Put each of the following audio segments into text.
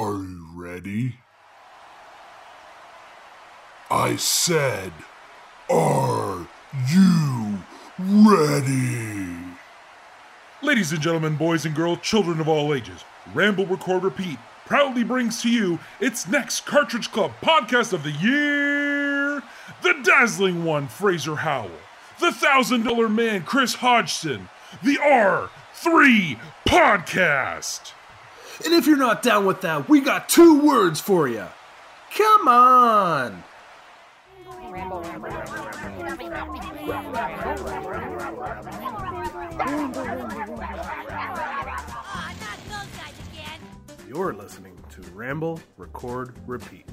Are you ready? I said, Are you ready? Ladies and gentlemen, boys and girls, children of all ages, Ramble Record Repeat proudly brings to you its next Cartridge Club podcast of the year the dazzling one, Fraser Howell, the thousand dollar man, Chris Hodgson, the R3 podcast. And if you're not down with that, we got two words for you. Come on. You're listening to Ramble, Record, Repeat.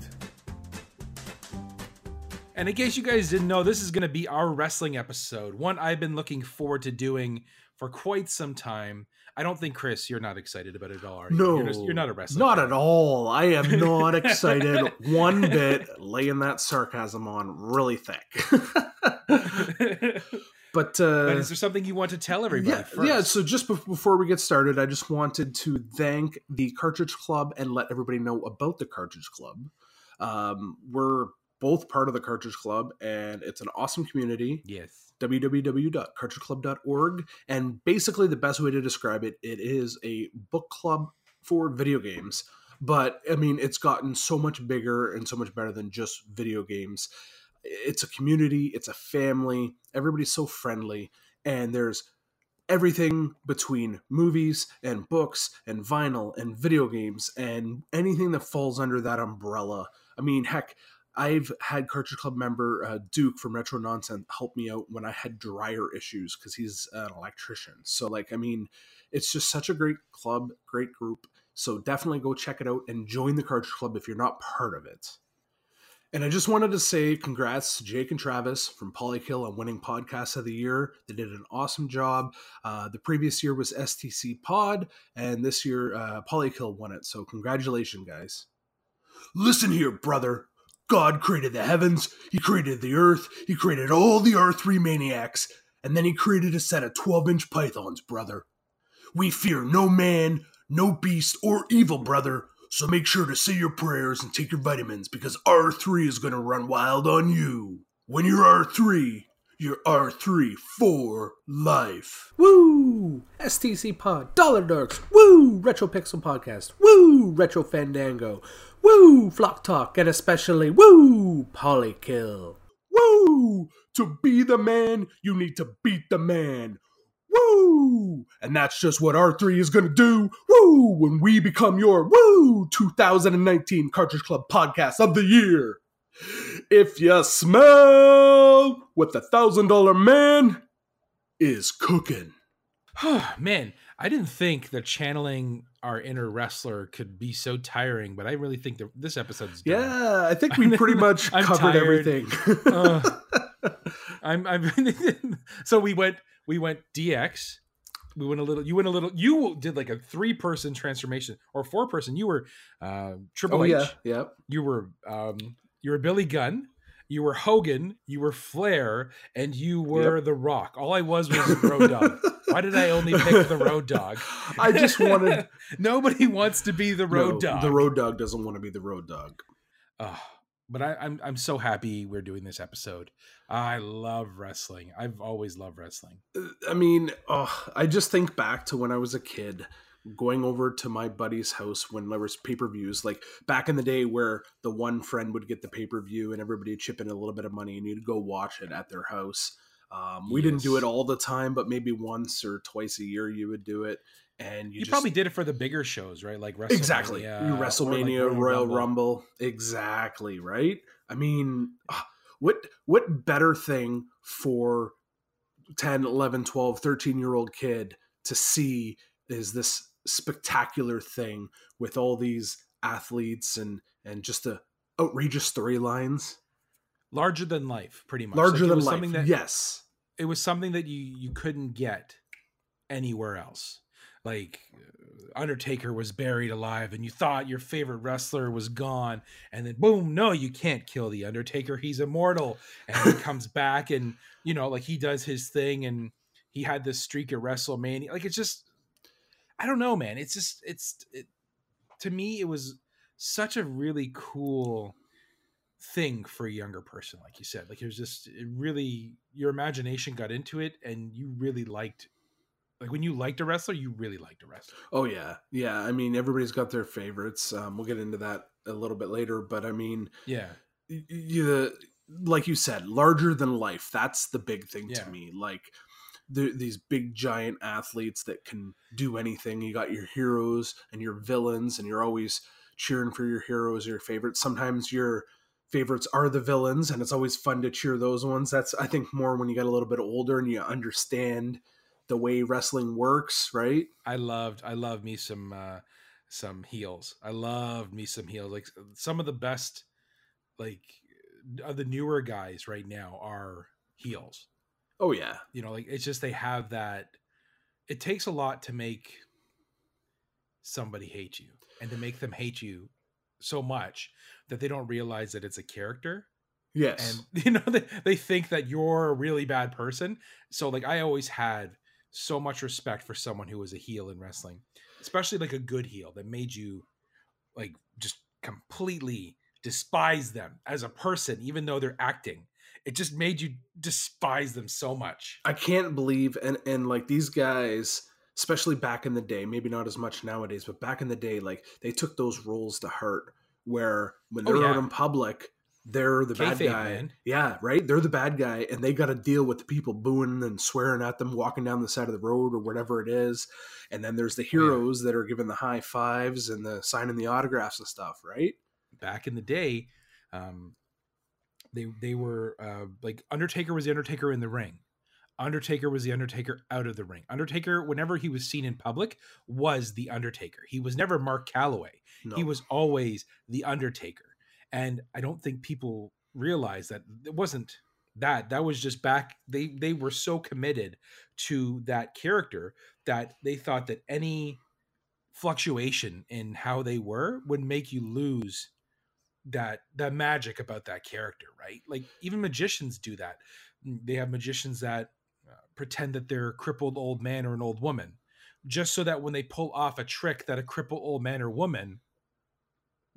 And in case you guys didn't know, this is going to be our wrestling episode, one I've been looking forward to doing for quite some time. I don't think Chris, you're not excited about it at all. Are you? No, you're, just- you're not a wrestler. Not at all. I am not excited one bit. Laying that sarcasm on really thick. but uh, but is there something you want to tell everybody yeah, first? yeah. So just bef- before we get started, I just wanted to thank the Cartridge Club and let everybody know about the Cartridge Club. Um, we're both part of the Cartridge Club, and it's an awesome community. yes. www.cartridgeclub.org and basically the best way to describe it it is a book club for video games. But i mean it's gotten so much bigger and so much better than just video games. It's a community it's a family everybody's so friendly and there's everything between movies and books and vinyl and video games and anything that falls under that umbrella. I mean heck I've had Cartridge Club member uh, Duke from Retro Nonsense help me out when I had dryer issues because he's an electrician. So, like, I mean, it's just such a great club, great group. So, definitely go check it out and join the Cartridge Club if you're not part of it. And I just wanted to say congrats to Jake and Travis from Polykill on winning Podcast of the Year. They did an awesome job. Uh, the previous year was STC Pod, and this year uh, Polykill won it. So, congratulations, guys. Listen here, brother. God created the heavens, He created the earth, He created all the R3 maniacs, and then He created a set of 12 inch pythons, brother. We fear no man, no beast, or evil, brother, so make sure to say your prayers and take your vitamins because R3 is gonna run wild on you. When you're R3, you're R3 for life. Woo! STC Pod, Dollar Dorks, Woo! Retro Pixel Podcast, Woo! Retro Fandango, Woo! Flock Talk, and especially Woo! Polykill. Woo! To be the man, you need to beat the man. Woo! And that's just what R3 is gonna do. Woo! When we become your Woo 2019 Cartridge Club Podcast of the Year. If you smell what the thousand dollar man is cooking. Man, I didn't think that channeling our inner wrestler could be so tiring, but I really think that this episode's done. Yeah, I think we pretty much covered tired. everything. Uh, I'm I'm so we went we went DX. We went a little you went a little you did like a three person transformation or four person. You were uh Triple oh H, yeah, yeah. you were um you were Billy Gunn, you were Hogan, you were Flair, and you were The Rock. All I was was Road Dog. Why did I only pick the Road Dog? I just wanted Nobody wants to be the Road No, Dog. The road dog doesn't want to be the road dog. Oh, but I, I'm I'm so happy we're doing this episode. I love wrestling. I've always loved wrestling. Uh, I mean, oh, I just think back to when I was a kid, going over to my buddy's house when there was pay per views, like back in the day where the one friend would get the pay per view and everybody would chip in a little bit of money and you'd go watch it at their house. Um, we didn't do it all the time, but maybe once or twice a year you would do it. And you, You, just, probably did it for the bigger shows, right? Like WrestleMania, exactly Your like WrestleMania, Royal Rumble. exactly right. I mean, ah, what what better thing for 10, 11, 12, 13 year old kid to see is this spectacular thing with all these athletes and and just the outrageous storylines, larger than life, pretty much. larger Like, than life. Something that, yes, it was something that you you couldn't get anywhere else. Like uh, Undertaker was buried alive, and you thought your favorite wrestler was gone, and then boom, no, you can't kill the Undertaker. He's immortal, and he comes back, and you know, like he does his thing, and he had this streak at WrestleMania. Like it's just, I don't know, man. It's just, it's it, to me, it was such a really cool thing for a younger person like you said like it was just it really your imagination got into it and you really liked like when you liked a wrestler you really liked a wrestler Oh yeah, yeah. I mean, everybody's got their favorites. Um, we'll get into that a little bit later, but I mean, yeah you like you said, larger than life. That's the big thing Yeah. to me. Like these big giant athletes that can do anything. You got your heroes and your villains, and you're always cheering for your heroes, your favorites. Sometimes your favorites are the villains, and it's always fun to cheer those ones. That's I think more when you get a little bit older and you understand the way wrestling works, right? i loved i loved me some uh some heels i loved me some heels like some of the best like of the newer guys right now are heels Oh yeah, you know like it's just they have that it takes a lot to make somebody hate you and to make them hate you so much that they don't realize that it's a character yes, and you know they, they think that you're a really bad person. So like i always had so much respect for someone who was a heel in wrestling especially like a good heel that made you like just completely despise them as a person even though they're acting it just made you despise them so much I can't believe and and like these guys, especially back in the day, maybe not as much nowadays, but back in the day, like they took those roles to heart. Where when Oh, they're out yeah. in public, they're the bad guy. man. Yeah, right. They're the bad guy, and they got to deal with the people booing and swearing at them, walking down the side of the road or whatever it is. And then there's the Oh, yeah. heroes that are giving the high fives and the signing the autographs and stuff, right? back in the day, um, they they were uh, like Undertaker was the Undertaker in the ring. Undertaker was the Undertaker out of the ring. Undertaker, whenever he was seen in public, was the Undertaker. He was never Mark Calloway. No. He was always the Undertaker. And I don't think people realize that it wasn't that. That was just back. They they were so committed to that character that they thought that any fluctuation in how they were would make you lose that that magic about that character right? Like even magicians do that. Mm, they have magicians that uh, pretend that they're a crippled old man or an old woman just so that when they pull off a trick that a crippled old man or woman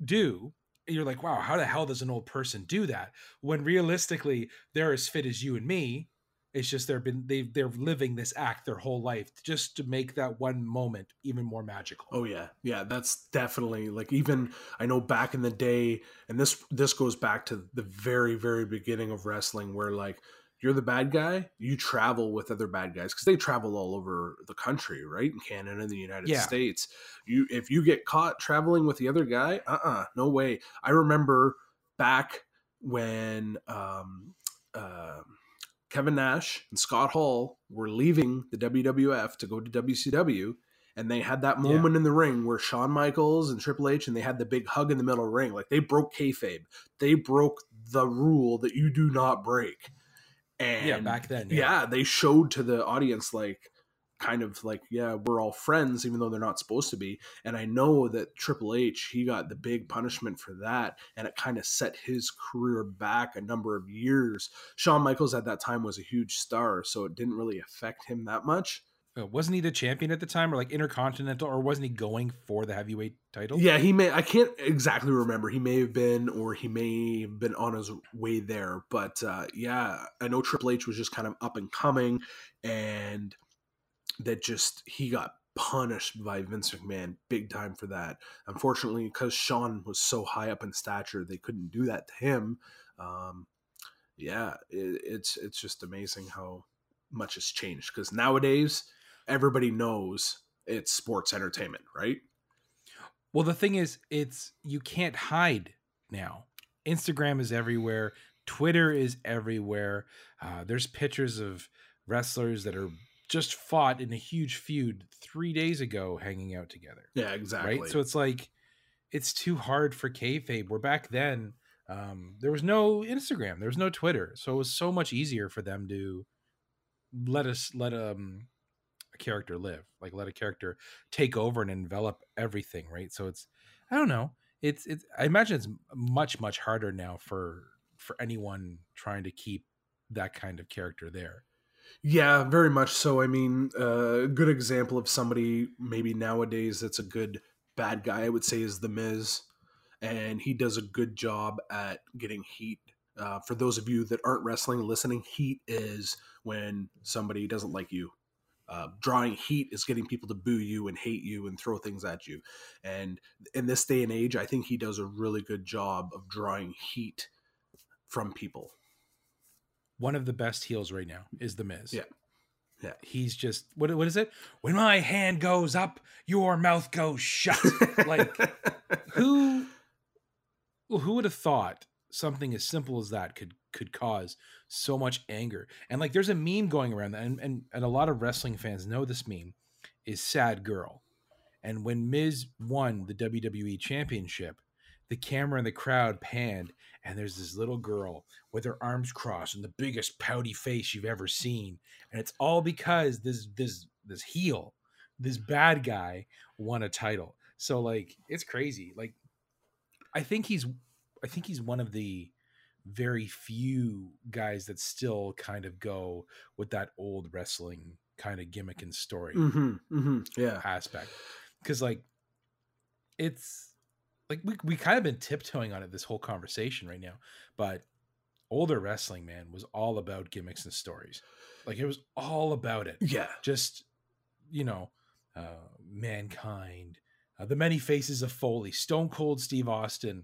do you're like wow how the hell does an old person do that? When realistically they're as fit as you and me it's just they've been they they're living this act their whole life just to make that one moment even more magical Oh yeah, yeah, that's definitely like even I know back in the day, and this this goes back to the very very beginning of wrestling, where like you're the bad guy, you travel with other bad guys because they travel all over the country, right? In Canada and the United Yeah. States, you if you get caught traveling with the other guy, uh uh no way. I remember back when um um Kevin Nash and Scott Hall were leaving the WWF to go to WCW, and they had that Yeah. moment in the ring where Shawn Michaels and Triple H and they had the big hug in the middle of the ring. Like they broke kayfabe. They broke the rule that you do not break. And yeah back then yeah. they showed to the audience like kind of like yeah we're all friends even though they're not supposed to be. And i know that triple h he got the big punishment for that and it kind of set his career back a number of years. Shawn michaels at that time was a huge star so it didn't really affect him that much. Uh, wasn't he the champion at the time or like intercontinental or wasn't he going for the heavyweight title? Yeah he may i can't exactly remember. He may have been or he may have been on his way there but uh yeah i know triple h was just kind of up and coming and that just he got punished by Vince McMahon big time for that. Unfortunately, because Shawn was so high up in stature, they couldn't do that to him. Um, yeah, it, it's it's just amazing how much has changed. Because nowadays, everybody knows it's sports entertainment, right? well the thing is it's you can't hide now instagram is everywhere twitter is everywhere uh, there's pictures of wrestlers that are just fought in a huge feud three days ago hanging out together Yeah, exactly. right? So it's like it's too hard for kayfabe. Where back then um, there was no Instagram, there was no Twitter, so it was so much easier for them to let us let um, a character live, like let a character take over and envelop everything, right? So it's I don't know, it's it's I imagine it's much much harder now for for anyone trying to keep that kind of character there. Yeah, very much so. I mean, uh, a good example of somebody maybe nowadays that's a good bad guy, I would say, is The Miz. and he does a good job at getting heat. Uh, for those of you that aren't wrestling listening, heat is when somebody doesn't like you. Uh, drawing heat is getting people to boo you and hate you and throw things at you. And in this day and age, I think he does a really good job of drawing heat from people. One of the best heels right now is the Miz. Yeah. Yeah. He's just what what is it? When my hand goes up, your mouth goes shut. like who who would have thought something as simple as that could could cause so much anger? And like there's a meme going around and and, and a lot of wrestling fans know this meme is sad girl. And when Miz won the WWE championship, the camera in the crowd panned and there's this little girl with her arms crossed and the biggest pouty face you've ever seen and it's all because this this this heel this bad guy won a title. So like it's crazy. Like i think he's i think he's one of the very few guys that still kind of go with that old wrestling kind of gimmick and story hmm hmm Yeah. aspect. Because like it's like we, we kind of been tiptoeing on it this whole conversation right now but older wrestling man was all about gimmicks and stories like it was all about it Yeah. just you know uh mankind uh, the many faces of foley stone cold steve austin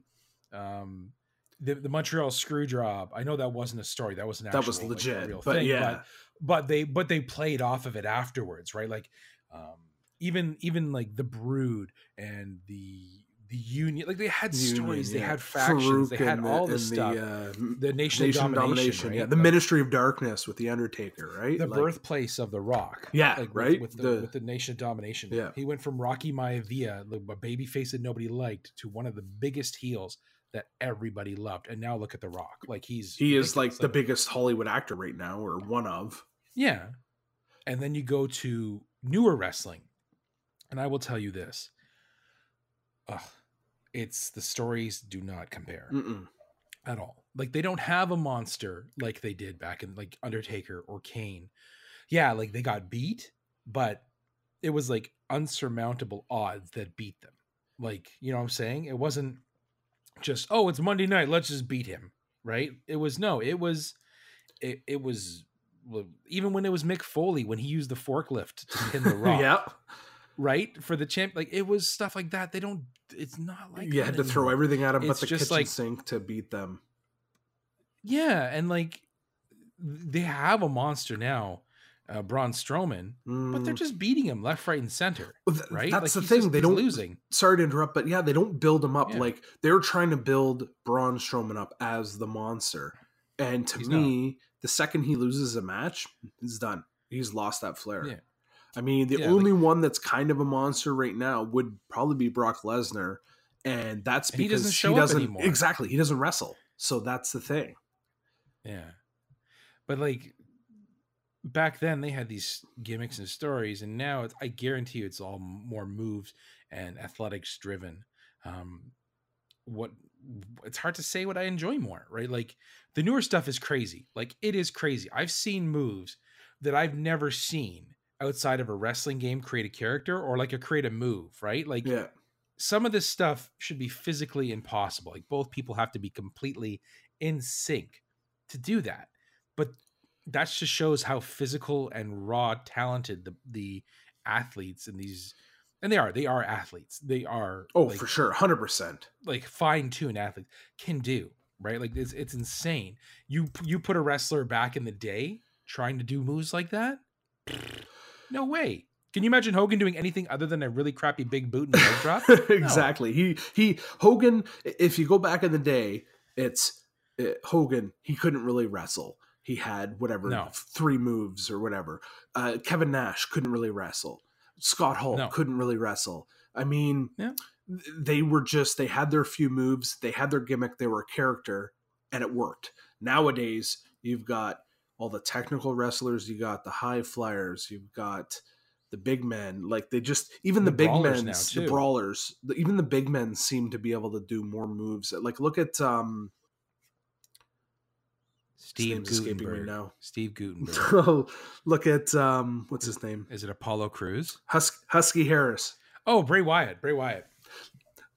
um the, the montreal screw job i know that wasn't a story that was an That was actual, like, a legit. real but thing, yeah. but they but they played off of it afterwards right like um even even like the brood and the the union like they had Union, stories they had factions they had all the, this stuff The, uh, the nation, Nation domination, Domination, right? yeah. The Like, Ministry of Darkness with the Undertaker, right? the Like, birthplace of the rock Yeah, like with- right? with, the, The- with the nation of domination Yeah. he went from rocky maivia a baby face that nobody liked to one of the biggest heels that everybody loved and now look at the rock like he's He is like the biggest Hollywood actor right now, or one of. Yeah. And then you go to newer wrestling. And I will tell you this. Ugh, it's the stories do not compare Mm-mm. at all. Like they don't have a monster like they did back in like Undertaker or Kane. Yeah, like they got beat, but it was like unsurmountable odds that beat them. Like, you know what I'm saying? It wasn't just, oh, it's Monday night, let's just beat him, right? It was no, it was it, it was even when it was Mick Foley when he used the forklift to pin the rock, yeah, right? For the champ, like it was stuff like that. They don't. It's not like you had to throw everything at him but the just kitchen like- sink to beat them. Yeah, and like they have a monster now, uh, Braun Strowman, but they're Mm. just beating him left, right, and center, right? That's Like, the thing. just- they don't losing. Sorry to interrupt, but yeah, they don't build him up Yeah. like they're trying to build Braun Strowman up as the monster. And to He's me, the second he loses a match, it's done. He's lost that flair. Yeah. I mean, the Yeah, only one that's kind of a monster right now would probably be Brock Lesnar, and that's And he because doesn't he show up doesn't anymore. exactly he doesn't wrestle. So that's the thing. Yeah. But like back then they had these gimmicks and stories and now it's, I guarantee you it's all more moves and athletics driven. Um what it's hard to say what I enjoy more, right? Like the newer stuff is crazy. Like it is crazy. I've seen moves that I've never seen outside of a wrestling game create a character or like a create a move, right? Like Yeah. some of this stuff should be physically impossible. Like both people have to be completely in sync to do that. But that just shows how physical and raw talented the the athletes and these and they are they are athletes. They are Oh, like, for sure, hundred percent. like fine tuned athletes can do right. Like it's it's insane. You you put a wrestler back in the day trying to do moves like that. No way. Can you imagine Hogan doing anything other than a really crappy big boot and leg drop? exactly. He he Hogan. If you go back in the day, it's uh, Hogan. He couldn't really wrestle. He had whatever No. three moves or whatever. Uh, Kevin Nash couldn't really wrestle. Scott Hall No. couldn't really wrestle. I mean, Yeah. they were just they had their few moves. They had their gimmick. They were a character, and it worked. Nowadays, you've got all the technical wrestlers. You got the high flyers. You've got the big men. Like they just even the, The big men, the brawlers. The, even the big men seem to be able to do more moves. Like look at um. Steve name's escaping me Gutenberg. now. Steve Gutenberg. Oh, look at um. What's his name? Is it Apollo Crews? Hus- Husky Harris. Oh, Bray Wyatt. Bray Wyatt.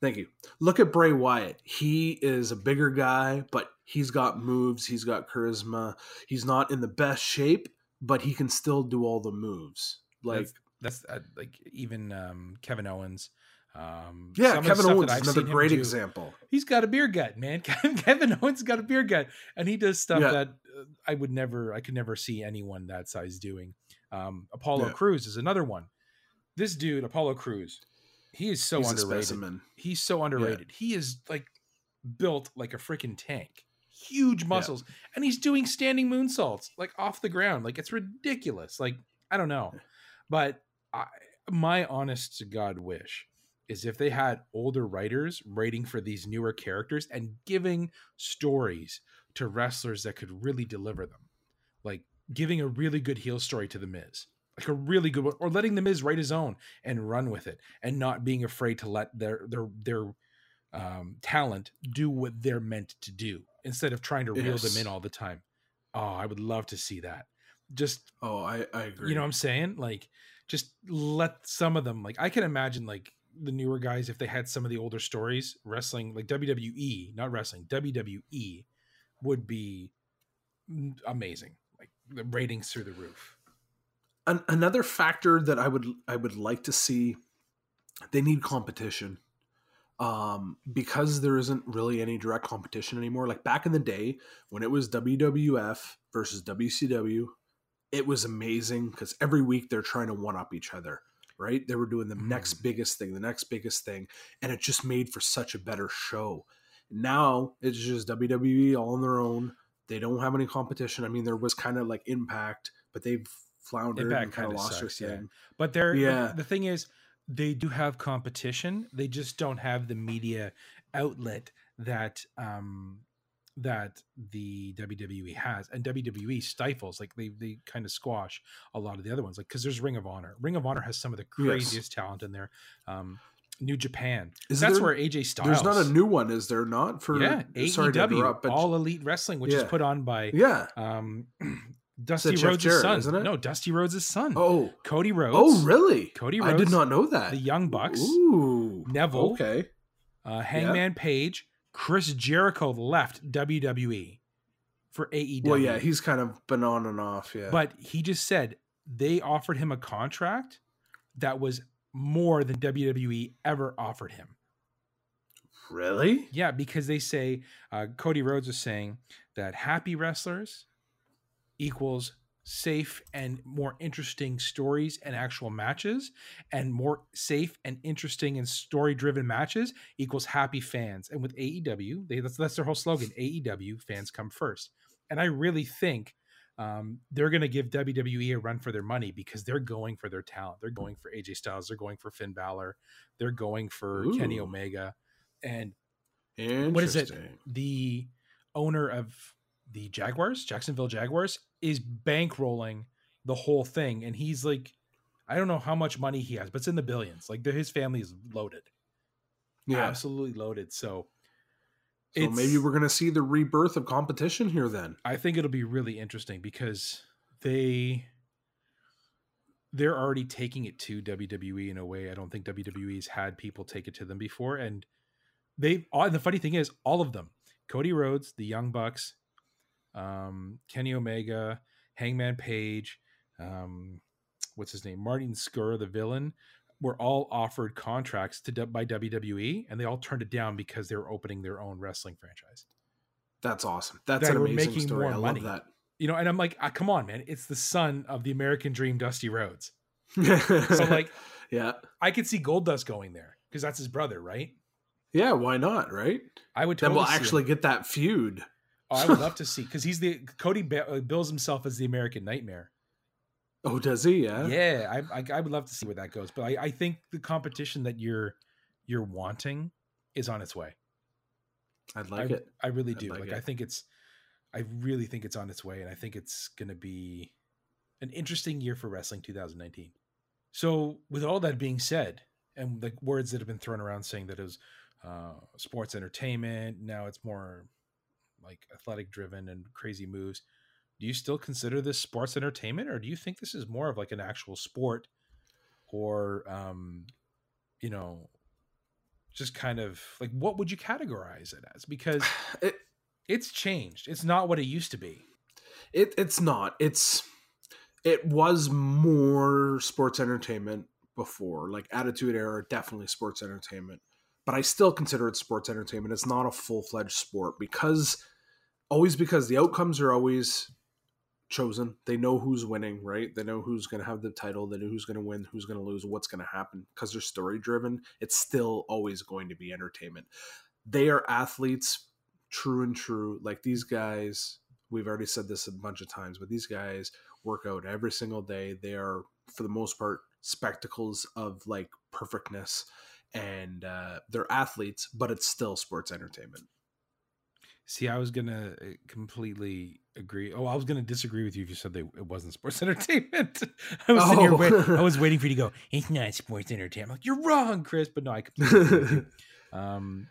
Thank you. Look at Bray Wyatt. He is a bigger guy, but he's got moves. He's got charisma. He's not in the best shape, but he can still do all the moves. Like, that's, that's uh, like even um, Kevin Owens. Um, yeah, Kevin Owens is another great example. He's got a beer gut, man. Kevin Owens got a beer gut, and he does stuff Yeah. that uh, I would never, I could never see anyone that size doing. Um, Apollo Yeah. Crews is another one. This dude, Apollo Crews, he is so He's underrated. He's so underrated. He is like built like a freaking tank, huge muscles, and he's doing standing moonsaults like off the ground. Like it's ridiculous. Like I don't know, but I, my honest to God wish is if they had older writers writing for these newer characters and giving stories to wrestlers that could really deliver them, like giving a really good heel story to the Miz. Like a really good one, or letting the Miz write his own and run with it, and not being afraid to let their their their um, talent do what they're meant to do instead of trying to reel Yes. them in all the time. Oh, I would love to see that. Just Oh, I, I agree. you know what I'm saying? Like just let some of them like I can imagine like the newer guys if they had some of the older stories wrestling like WWE, not wrestling, WWE would be mm, amazing. Like the ratings through the roof. An- another factor that I would I would like to see, they need competition, um, because there isn't really any direct competition anymore. Like back in the day when it was WWF versus WCW, it was amazing because every week they're trying to one up each other. Right? They were doing the next Mm. biggest thing, the next biggest thing, and it just made for such a better show. Now it's just WWE all on their own. They don't have any competition. I mean, there was kind of like Impact, but they've floundered Impact and kind of lost sucks, yeah. But they're Yeah. the, thing is, they do have competition. They just don't have the media outlet that um that the WWE has, and WWE stifles like they they kind of squash a lot of the other ones. Like because there's Ring of Honor. Ring of Honor has some of the Yes. craziest talent in there. Um, New Japan. Is That's there- where AJ Styles. There's not a new one, is there not? For yeah sorry to AEW interrupt, but All Elite Wrestling, which is put on by yeah. um Dusty Jeff Rhodes' Jarrett, son. isn't it? No, Dusty Rhodes' son. Oh, Cody Rhodes. oh, really? Cody Rhodes. I did not know that. the Young Bucks. Ooh, Neville. Okay. Uh, Hangman Page, Chris Jericho left WWE for AEW. Well, yeah, he's kind of been on and off. Yeah, but he just said they offered him a contract that was more than WWE ever offered him. really, Yeah, because they say uh, Cody Rhodes was saying that happy wrestlers equals safe and more interesting stories and actual matches, and more safe and interesting and story driven matches equals happy fans. And with AEW, they, that's that's their whole slogan: AEW fans come first. And I really think um, they're going to give WWE a run for their money because they're going for their talent. They're going for AJ Styles. They're going for Finn Balor. They're going for Kenny Omega. And what is it? The owner of the Jaguars, Jacksonville Jaguars, is bankrolling the whole thing, and he's like, I don't know how much money he has, but it's in the billions. Like his family is loaded, Yeah, absolutely loaded. So, so maybe we're gonna see the rebirth of competition here. Then I think it'll be really interesting because they they're already taking it to WWE in a way I don't think WWE's had people take it to them before. And they all the funny thing is, all of them, Cody Rhodes, the Young Bucks, um, Kenny Omega, Hangman Page, um, what's his name, Martin Scurll, the villain, were all offered contracts to by WWE, and they all turned it down because they were opening their own wrestling franchise. that's awesome. That's That an amazing making story. I money. love You know, and I'm like, ah, come on, man, it's the son of the American Dream, Dusty Rhodes. So like, yeah, I could see Goldust going there because that's his brother, right? yeah. Why not? Right. I would Then totally we'll see him. actually get that feud. Oh, I would love to see because he's the Cody uh, bills himself as the American Nightmare. Oh, does he? Yeah. Yeah, I, I I would love to see where that goes, but I, I think the competition that you're you're wanting is on its way. I'd like I, it. I really I'd do. like Like. I think it's I really think it's on its way, and I think it's going to be an interesting year for wrestling 2019. So, with all that being said, and like words that have been thrown around saying that it was uh, sports entertainment, now it's more like athletic driven and crazy moves. Do you still consider this sports entertainment, or do you think this is more of like an actual sport, or um, you know, just kind of like what would you categorize it as? Because It, it's changed. It's not what it used to be. it it's not. It's it was more sports entertainment before. Like Attitude Era, definitely sports entertainment. But I still consider it sports entertainment. It's not a full fledged sport because always because the outcomes are always chosen. They know who's winning, right? They know who's going to have the title. They know who's going to win, who's going to lose, what's going to happen. Because they're story driven, it's still always going to be entertainment. They are athletes, true and true. Like these guys, we've already said this a bunch of times, but these guys work out every single day. They are, for the most part, spectacles of like perfectness. And uh, they're athletes, but it's still sports entertainment. See, I was gonna uh, completely agree. Oh, I was gonna disagree with you if you said they, it wasn't sports entertainment. I was Oh. wait, I was waiting for you to go. It's not sports entertainment. Like, you're wrong, Chris. But no, I completely agree with you. Um,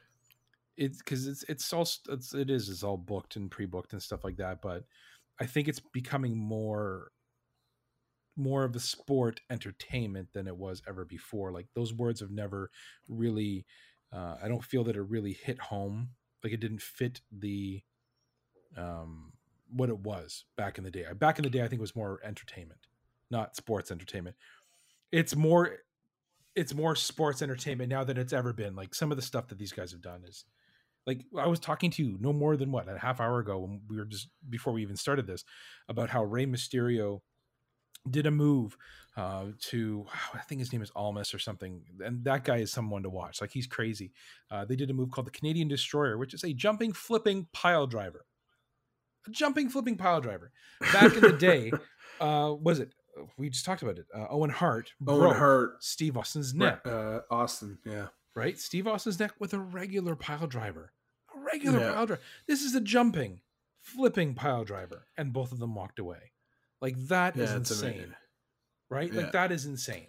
it's because it's it's all it's it is it's all booked and pre-booked and stuff like that. But I think it's becoming more more of a sport entertainment than it was ever before. Like those words have never really. Uh, I don't feel that it really hit home. Like it didn't fit the um what it was back in the day. Back in the day, I think it was more entertainment, not sports entertainment. It's more it's more sports entertainment now than it's ever been. Like some of the stuff that these guys have done is like I was talking to you no more than what a half hour ago when we were just before we even started this about how Rey Mysterio did a move uh, to I think his name is Almas or something, and that guy is someone to watch. Like he's crazy. Uh, they did a move called the Canadian Destroyer, which is a jumping, flipping pile driver. A jumping, flipping pile driver. Back in the day, uh, was it? We just talked about it. Uh, Owen Hart Owen broke Hart, Steve Austin's neck, uh, Austin, yeah. right? Steve Austin's neck with a regular pile driver. A regular Yeah. pile driver. This is a jumping, flipping pile driver, and both of them walked away. Like that is Yeah, it's insane, amazing. right? Yeah. Like that is insane.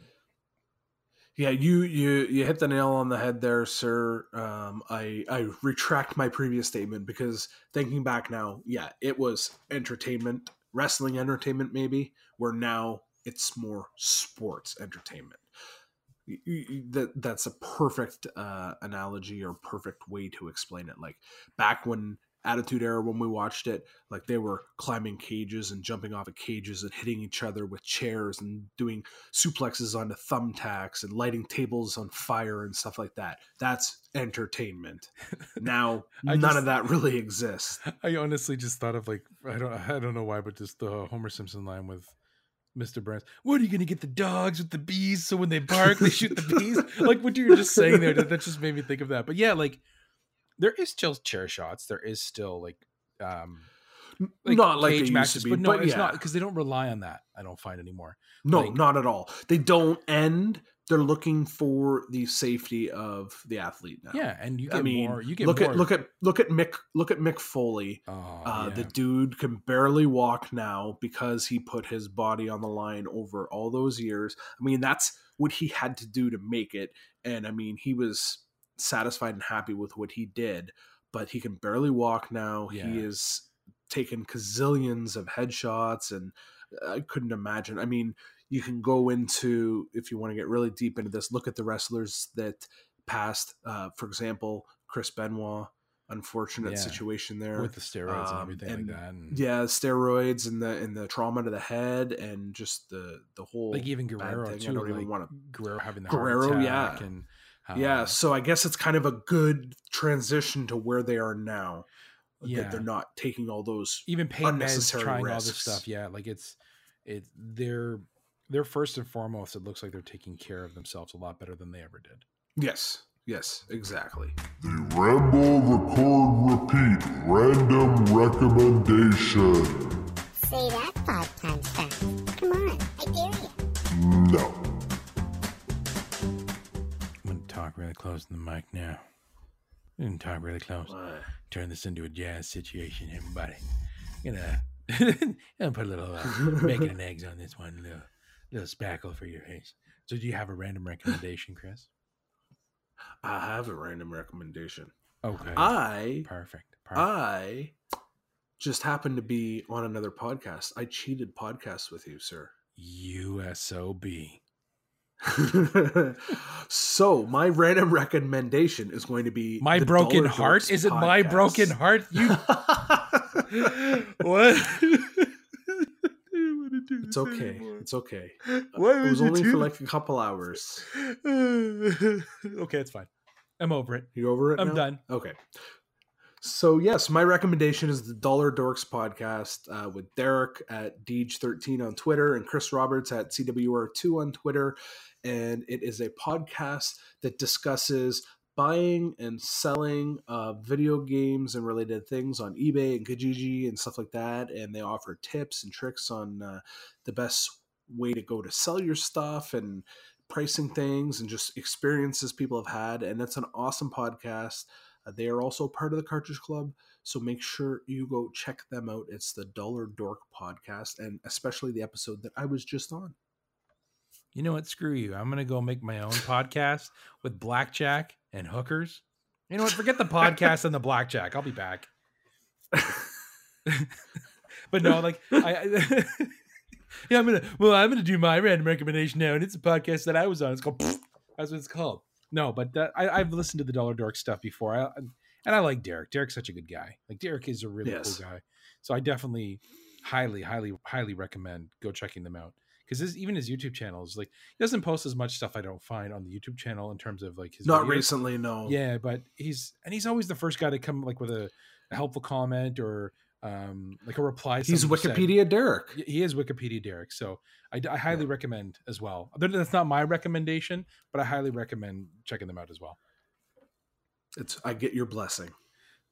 Yeah, you you you hit the nail on the head there, sir. Um, I I retract my previous statement because thinking back now, yeah, it was entertainment, wrestling entertainment, maybe. Where now it's more sports entertainment. You- you- you- that that's a perfect uh, analogy or perfect way to explain it. Like back when Attitude Era, when we watched it, like they were climbing cages and jumping off of cages and hitting each other with chairs and doing suplexes onto thumbtacks and lighting tables on fire and stuff like that. That's entertainment. Now none just- of that really exists. I honestly just thought of like I don't I don't know why, but just the Homer Simpson line with Mr. Burns. What are you going to get the dogs with the bees? So when they bark, they shoot the bees. Like what you were just saying there, that that just made me think of that. But yeah, like there is still chair shots. There is still like um like not like cage matches, used to be, but no, it's yeah. not because they don't rely on that. I don't find anymore. No, Like- not at all. They don't end. They're looking for the safety of the athlete now. Yeah, and you get I mean, more. You get look more. at look at look at Mick look at Mick Foley. Oh, Uh, yeah. The dude can barely walk now because he put his body on the line over all those years. I mean, that's what he had to do to make it. And I mean, he was satisfied and happy with what he did, but he can barely walk now. Yeah. He is taken gazillions of headshots, and I couldn't imagine. I mean, you can go into, if you want to get really deep into this, look at the wrestlers that passed. Uh, for example, Chris Benoit. Unfortunate Yeah. situation there with the steroids and um, everything and like that. And yeah steroids and the and the trauma to the head and just the the whole like even Guerrero thing. I don't even wanna- Guerrero having the Guerrero, yeah. and yeah uh, so i guess it's kind of a good transition to where they are now Yeah. that they're not taking all those even Peyton Man's unnecessary trying all this risks. stuff. Yeah, like it's it they're they're first and foremost. It looks like they're taking care of themselves a lot better than they ever did. yes yes exactly The Ramble Record Repeat Random Recommendation. Say that five times fast. Come on, I dare you. No. Really close to the mic now. I'm gonna talk really close. What? Turn this into a jazz situation, everybody. Gonna, gonna put a little uh, bacon and eggs on this one, a little, little spackle for your face. So, do you have a random recommendation, Chris? i have a random recommendation Okay, i perfect. perfect. i just happened to be on another podcast i cheated podcasts with you sir USOB. so my random recommendation is going to be My broken Dollar heart? Dorks Is it my broken heart? You what? it's okay. It's okay. Why it was only for like a couple hours. okay, it's fine. I'm over it. You over it? I'm now? done. Okay. So yes, my recommendation is the Dollar Dorks podcast uh, with Derek at Deej13 on Twitter and Chris Roberts at CWR2 on Twitter, and it is a podcast that discusses buying and selling uh, video games and related things on eBay and Kijiji and stuff like that, and they offer tips and tricks on uh, the best way to go to sell your stuff and pricing things and just experiences people have had, and it's an awesome podcast. Uh, they are also part of the Cartridge Club, so make sure you go check them out. It's the Dollar Dork podcast, and especially the episode that I was just on. You know what? Screw you. I'm gonna go make my own podcast with blackjack and hookers. You know what? Forget the podcast and the blackjack. I'll be back. but no, like I, I yeah, I'm gonna. Well, I'm gonna do my random recommendation now, and it's a podcast that I was on. It's called. That's what it's called. No, but uh, I, I've listened to the Dollar Dork stuff before, I, and I like Derek. Derek's such a good guy. Like Derek is a really Yes. cool guy. So I definitely, highly, highly, highly recommend go checking them out because even his YouTube channel is like he doesn't post as much stuff I don't find on the YouTube channel in terms of like his Not videos. recently, no. Yeah, but he's and he's always the first guy to come like with a, a helpful comment or um like a reply. to he's you said. Wikipedia Derek. He is Wikipedia Derek, so I, I highly recommend as well. That's not my recommendation, but I highly recommend checking them out as well. It's I get your blessing.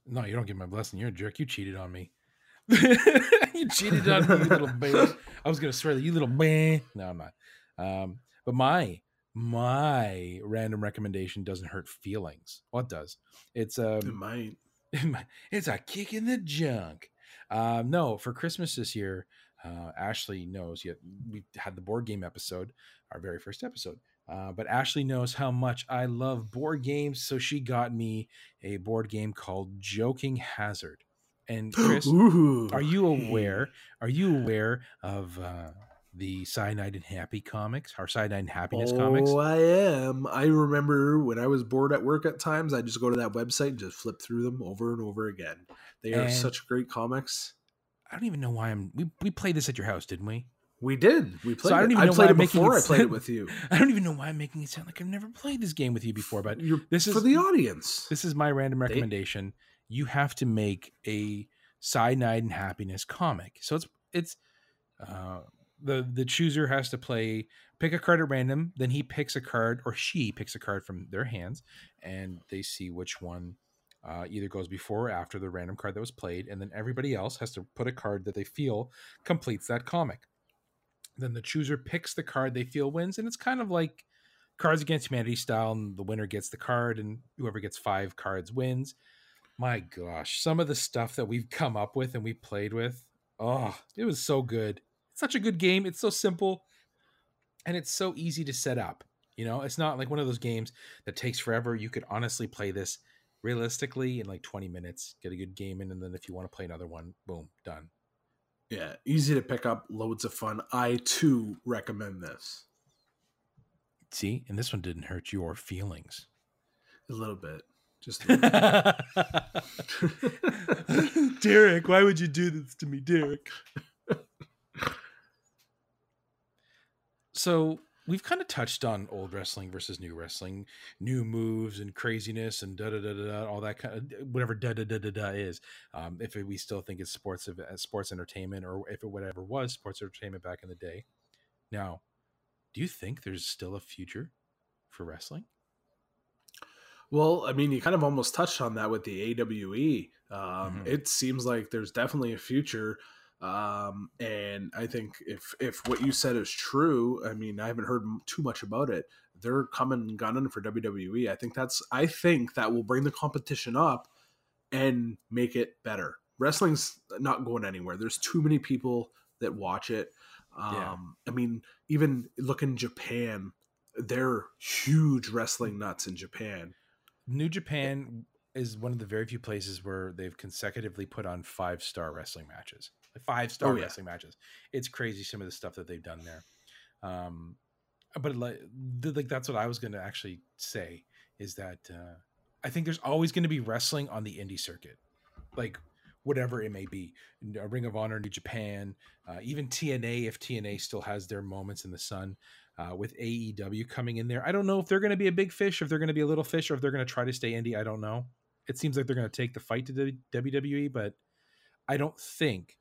No, you don't get my blessing. You're a jerk. You cheated on me. you cheated on me, you little baby. I was gonna swear that you little man. No, I'm not. Um, but my my random recommendation doesn't hurt feelings. Well, it does. It's um, It um, might. it's a kick in the junk. Um, no, for Christmas this year, uh, Ashley knows. Yet we had the board game episode, our very first episode. Uh, but Ashley knows how much I love board games, so she got me a board game called Joking Hazard. And Chris, Ooh. are you aware? Are you aware of uh, the Cyanide and Happy comics? Our Cyanide and Happiness oh, comics? Oh, I am. I remember when I was bored at work at times, I just go to that website and just flip through them over and over again. They are And- such great comics. I don't even know why I'm. We we played this at your house, didn't we? We did. We played. I don't it. even I know played why it I'm making before it I played it with you. I don't even know why I'm making it sound like I've never played this game with you before, but You're, this is for the audience. this is my random recommendation. You have to make a cyanide and happiness comic. So it's it's uh, the the chooser has to play pick a card at random, then he picks a card or she picks a card from their hands, and they see which one uh, either goes before or after the random card that was played, and then everybody else has to put a card that they feel completes that comic. Then the chooser picks the card they feel wins, and it's kind of like Cards Against Humanity style, and the winner gets the card, and whoever gets five cards wins. My gosh, some of the stuff that we've come up with and we played with, oh, it was so good. Such a good game. It's so simple, and it's so easy to set up. You know, it's not like one of those games that takes forever. You could honestly play this realistically in like 20 minutes, get a good game in, and then if you want to play another one, boom, done. Yeah, easy to pick up, loads of fun. I too recommend this See, and this one didn't hurt your feelings. a little bit. Just little bit. Derek, why would you do this to me, Derek? So we've kind of touched on old wrestling versus new wrestling, new moves and craziness and da da da da, all that kind of whatever da da da da da is. Um, if we still think it's sports ev- as sports entertainment, or if it whatever was sports entertainment back in the day. Now, do you think there's still a future for wrestling? Well, I mean, you kind of almost touched on that with the AWE. Um, Mhm. It seems like there's definitely a future, um, and I think if if what you said is true, I mean, I haven't heard too much about it. They're coming gunning for WWE. I think that's I think that will bring the competition up and make it better. Wrestling's not going anywhere. There's too many people that watch it. Um, Yeah. I mean, even look in Japan. They're huge wrestling nuts in Japan. New Japan is one of the very few places where they've consecutively put on five star wrestling matches, five star Oh, yeah. wrestling matches. It's crazy some of the stuff that they've done there. Um, but like, like that's what I was going to actually say is that uh, I think there's always going to be wrestling on the indie circuit, like whatever it may be, uh, Ring of Honor, New Japan, uh, even TNA if TNA still has their moments in the sun. Uh, with AEW coming in there, I don't know if they're going to be a big fish, if they're going to be a little fish, or if they're going to try to stay indie. I don't know. It seems like they're going to take the fight to the WWE, but I don't think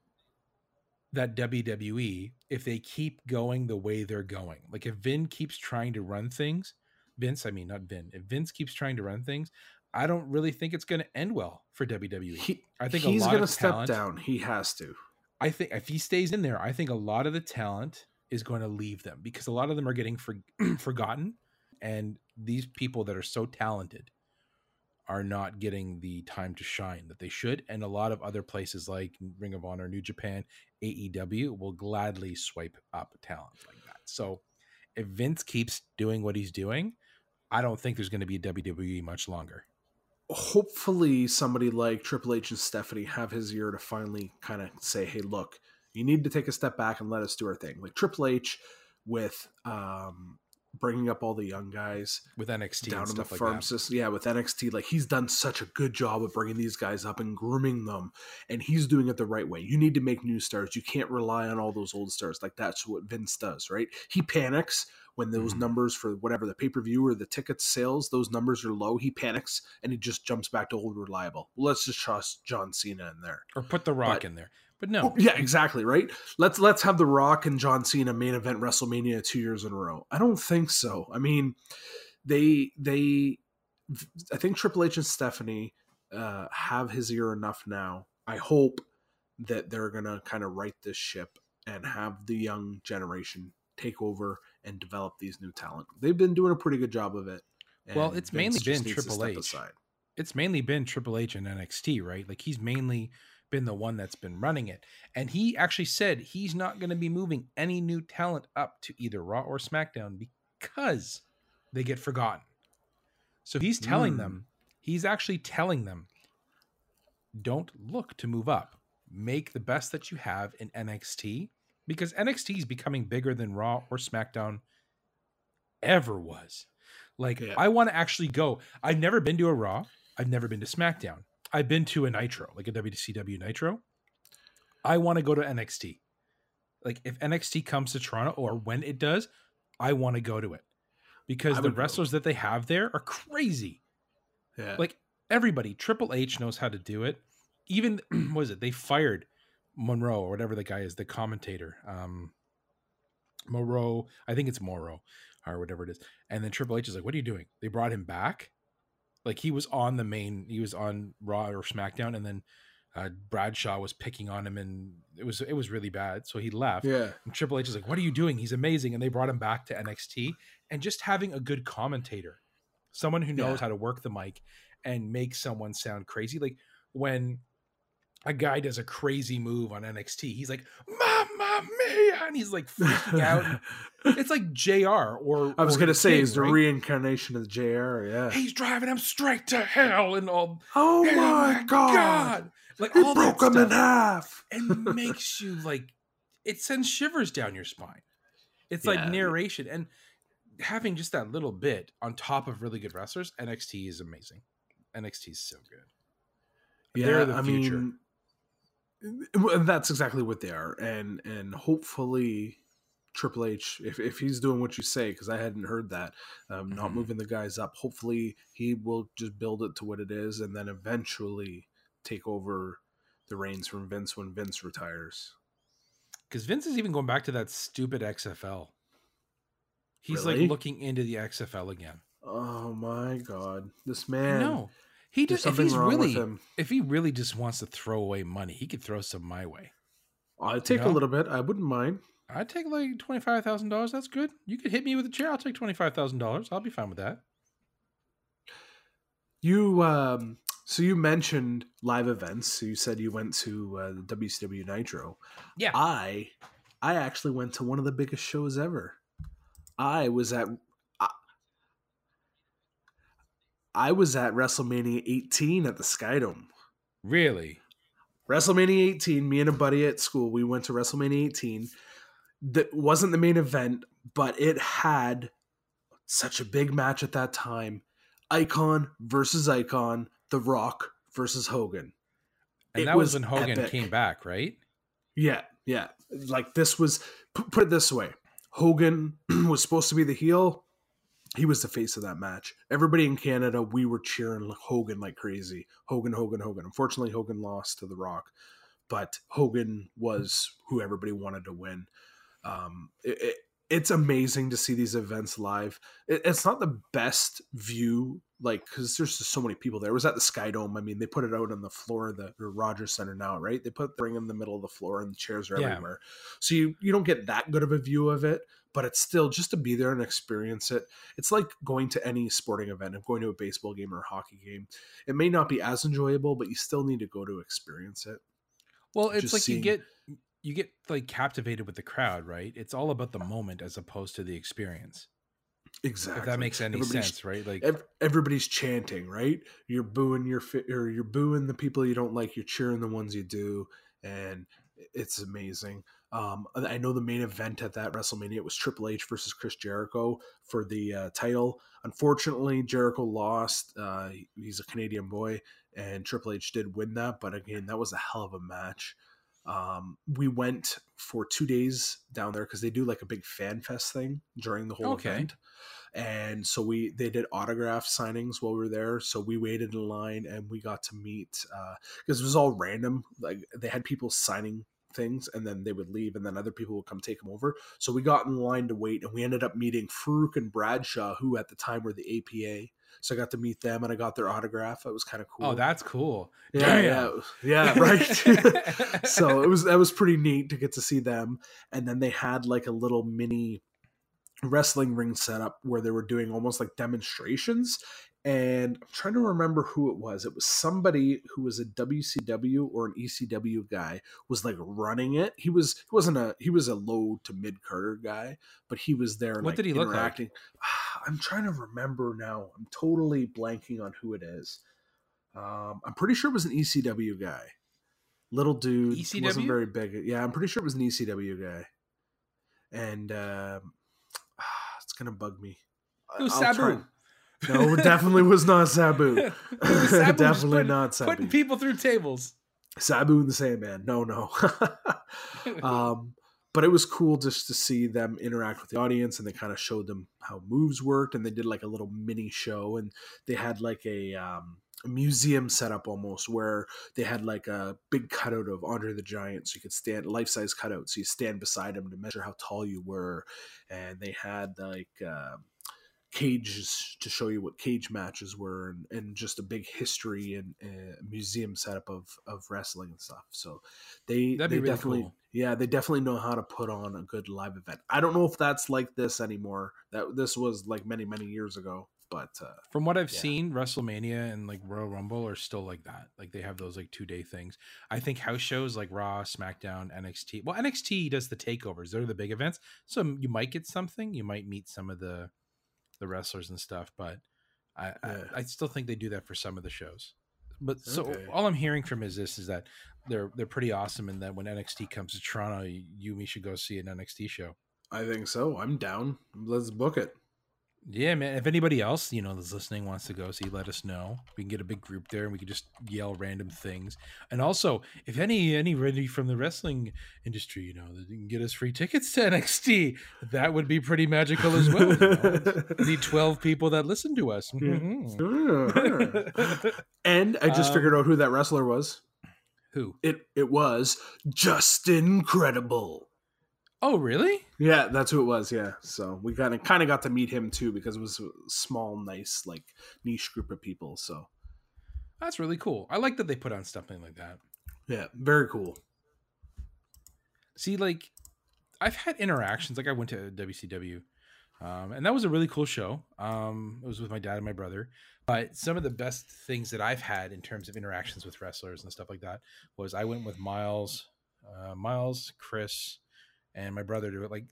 that WWE, if they keep going the way they're going, like if Vin keeps trying to run things, Vince, I mean, not Vin, if Vince keeps trying to run things, I don't really think it's going to end well for WWE. He, I think he's going to step down. He has to. I think if he stays in there, I think a lot of the talent is going to leave them because a lot of them are getting for, forgotten, and these people that are so talented are not getting the time to shine that they should. And a lot of other places like Ring of Honor, New Japan, AEW will gladly swipe up talent like that. So if Vince keeps doing what he's doing, I don't think there's going to be a WWE much longer. hopefully somebody like Triple H and Stephanie have his ear to finally kind of say, "Hey, look, you need to take a step back and let us do our thing." Like Triple H with um, bringing up all the young guys With NXT down in the stuff like system. Yeah, with NXT, like he's done such a good job of bringing these guys up and grooming them, and he's doing it the right way. You need to make new stars. You can't rely on all those old stars. Like that's what Vince does, right? He panics when those Mhm. numbers for whatever the pay per view or the ticket sales, those numbers are low. He panics and he just jumps back to old reliable. Let's just trust John Cena in there. Or put The Rock But- in there. But no, yeah, exactly, right? Let's let's have The Rock and John Cena main event WrestleMania 2 years in a row. I don't think so. I mean, they they I think Triple H and Stephanie uh have his ear enough now. I hope that they're going to kind of right this ship and have the young generation take over and develop these new talent. They've been doing a pretty good job of it. Well, it's mainly been Triple H. it's mainly been Triple H and NXT, right? Like he's mainly been the one that's been running it. And he actually said he's not going to be moving any new talent up to either Raw or SmackDown because they get forgotten. So he's telling Mm. them, he's actually telling them, don't look to move up. Make the best that you have in NXT because NXT is becoming bigger than Raw or SmackDown ever was. Like, Yeah. I want to actually go. I've never been to a Raw. I've never been to SmackDown. I've been to a Nitro, like a WCW Nitro. I want to go to NXT. Like, if NXT comes to Toronto or when it does, I want to go to it because the would go. wrestlers that they have there are crazy. Yeah. Like, everybody, Triple H knows how to do it. Even, what is it? They fired Monroe or whatever the guy is, the commentator. Um, Moreau, I think it's Morrow or whatever it is. And then Triple H is like, "What are you doing?" They brought him back. Like he was on the main, he was on Raw or SmackDown, and then uh, Bradshaw was picking on him, and it was it was really bad. So he left. yeah. And Triple H is like, "What are you doing? He's amazing." And they brought him back to NXT, and just having a good commentator, someone who knows Yeah. how to work the mic and make someone sound crazy. Like when a guy does a crazy move on NXT, he's like, "Mamma mia!" and he's like freaking out. It's like Jr. Or I was or gonna say, King, is the right? reincarnation of Jr. Yeah. He's driving him straight to hell, and all. oh "Oh my god! Like He all that broke him in half. and makes you like it sends shivers down your spine. It's like narration and having just that little bit on top of really good wrestlers. NXT is amazing. NXT is so good. They're the I future. mean, well, that's exactly what they are, and and hopefully Triple H, if if he's doing what you say, because I hadn't heard that, um, not Mhm. moving the guys up. Hopefully, he will just build it to what it is, and then eventually take over the reins from Vince when Vince retires. Because Vince is even going back to that stupid XFL. He's Really? like looking into the XFL again. Oh my god, this man! no, he just if he's really if he really just wants to throw away money, he could throw some my way. I'd take No? a little bit. I wouldn't mind. I'd take like twenty five thousand dollars. That's good. You could hit me with a chair. I'll take twenty five thousand dollars. I'll be fine with that. You um so you mentioned live events. So you said you went to uh, the WCW Nitro. Yeah. I I actually went to one of the biggest shows ever. I was at I, was at WrestleMania 18 at the Skydome. Really? WrestleMania 18, me and a buddy at school, we went to WrestleMania 18. that wasn't the main event, but it had such a big match at that time. Icon versus Icon, The Rock versus Hogan. And It that was was when Hogan epic. came back, right? Yeah, yeah. Like this was put it this way. Hogan was supposed to be the heel. He was the face of that match. Everybody in Canada, we were cheering Hogan like crazy. Hogan, Hogan, Hogan. Unfortunately, Hogan lost to The Rock, but Hogan was who everybody wanted to win. Um, it, it, it's amazing to see these events live. It, it's not the best view, like because there's just so many people there. It was at the Sky Dome. I mean, they put it out on the floor of the Rogers Center now, right? They put the ring in the middle of the floor, and the chairs are Yeah. everywhere. So you you don't get that good of a view of it, but it's still just to be there and experience it. It's like going to any sporting event, of going to a baseball game or a hockey game. It may not be as enjoyable, but you still need to go to experience it. Well, it's Just like seeing- you get you get like captivated with the crowd, right? It's all about the moment as opposed to the experience. Exactly. If that makes any sense, right? Like ev- everybody's chanting, right? You're booing your fi- or you're booing the people you don't like. You're cheering the ones you do, and it's amazing. Um, I know the main event at that WrestleMania was Triple H versus Chris Jericho for the uh, title. Unfortunately, Jericho lost. Uh, he's a Canadian boy, and Triple H did win that. But again, that was a hell of a match. Um, we went for two days down there because they do like a big fan fest thing during the whole Okay. event and so we they did autograph signings while we were there so we waited in line and we got to meet because it was all random like they had people signing things and then they would leave and then other people would come take them over. So we got in line to wait and we ended up meeting Farouk and Bradshaw who at the time were the APA so I got to meet them and I got their autograph. That was kind of oh, cool. oh, that's cool. yeah yeah yeah right. So it was that was pretty neat to get to see them. And then they had like a little mini wrestling ring setup where they were doing almost like demonstrations and i'm trying to remember who it was it was somebody who was a wcw or an ecw guy was like running it he was he wasn't a he was a low to mid carter guy but he was there What like, did he look like? i'm trying to remember now i'm totally blanking on who it is um, I'm pretty sure it was an ECW guy. Little dude, ECW? wasn't very big. Yeah, I'm pretty sure it was an ECW guy. And um, it's gonna bug me. It was I'll Sabu. No, it definitely was not Sabu. Sabu definitely putting- not Sabu. Putting people through tables. Sabu and the Sandman. No, no. um, but it was cool just to see them interact with the audience, and they kind of showed them how moves worked, and they did like a little mini show, and they had like a, um, a museum setup almost where they had like a big cutout of Andre the Giant, so you could stand life size cutout, so you stand beside him to measure how tall you were, and they had like. Uh, cages to show you what cage matches were and, and just a big history and uh, museum setup of of wrestling and stuff so they That'd they really definitely cool. yeah they definitely know how to put on a good live event i don't know if that's like this anymore that this was like many many years ago but uh From what I've Yeah. seen, WrestleMania and like Royal Rumble are still like that. Like they have those like two day things. I think house shows like Raw, SmackDown, NXT. Well, NXT does the takeovers. They're the big events, so you might get something. You might meet some of the the wrestlers and stuff. But I Yeah. I, I still think they do that for some of the shows. But so Okay. all I'm hearing from is this is that they're they're pretty awesome, and that when NXT comes to Toronto, you, you me should go see an NXT show. i think so i'm down let's book it Yeah, man. If anybody else, you know, that's listening wants to go see, let us know. We can get a big group there and we can just yell random things. And also, if any anybody from the wrestling industry, you know, that can get us free tickets to NXT, that would be pretty magical as well. You know? Need twelve people that listen to us. Mhm. and i just Um, figured out who that wrestler was Who? it it was Justin Credible Oh, really? Yeah, that's who it was. Yeah, so we kind of kind of got to meet him too because it was a small, nice, like niche group of people. So That's really cool. I like that they put on something like that. yeah, very cool. See, like I've had interactions. Like I went to WCW, um, and that was a really cool show. Um, it was with my dad and my brother. But some of the best things that I've had in terms of interactions with wrestlers and stuff like that was I went with Miles, uh, Miles, Chris, and my brother to it. Like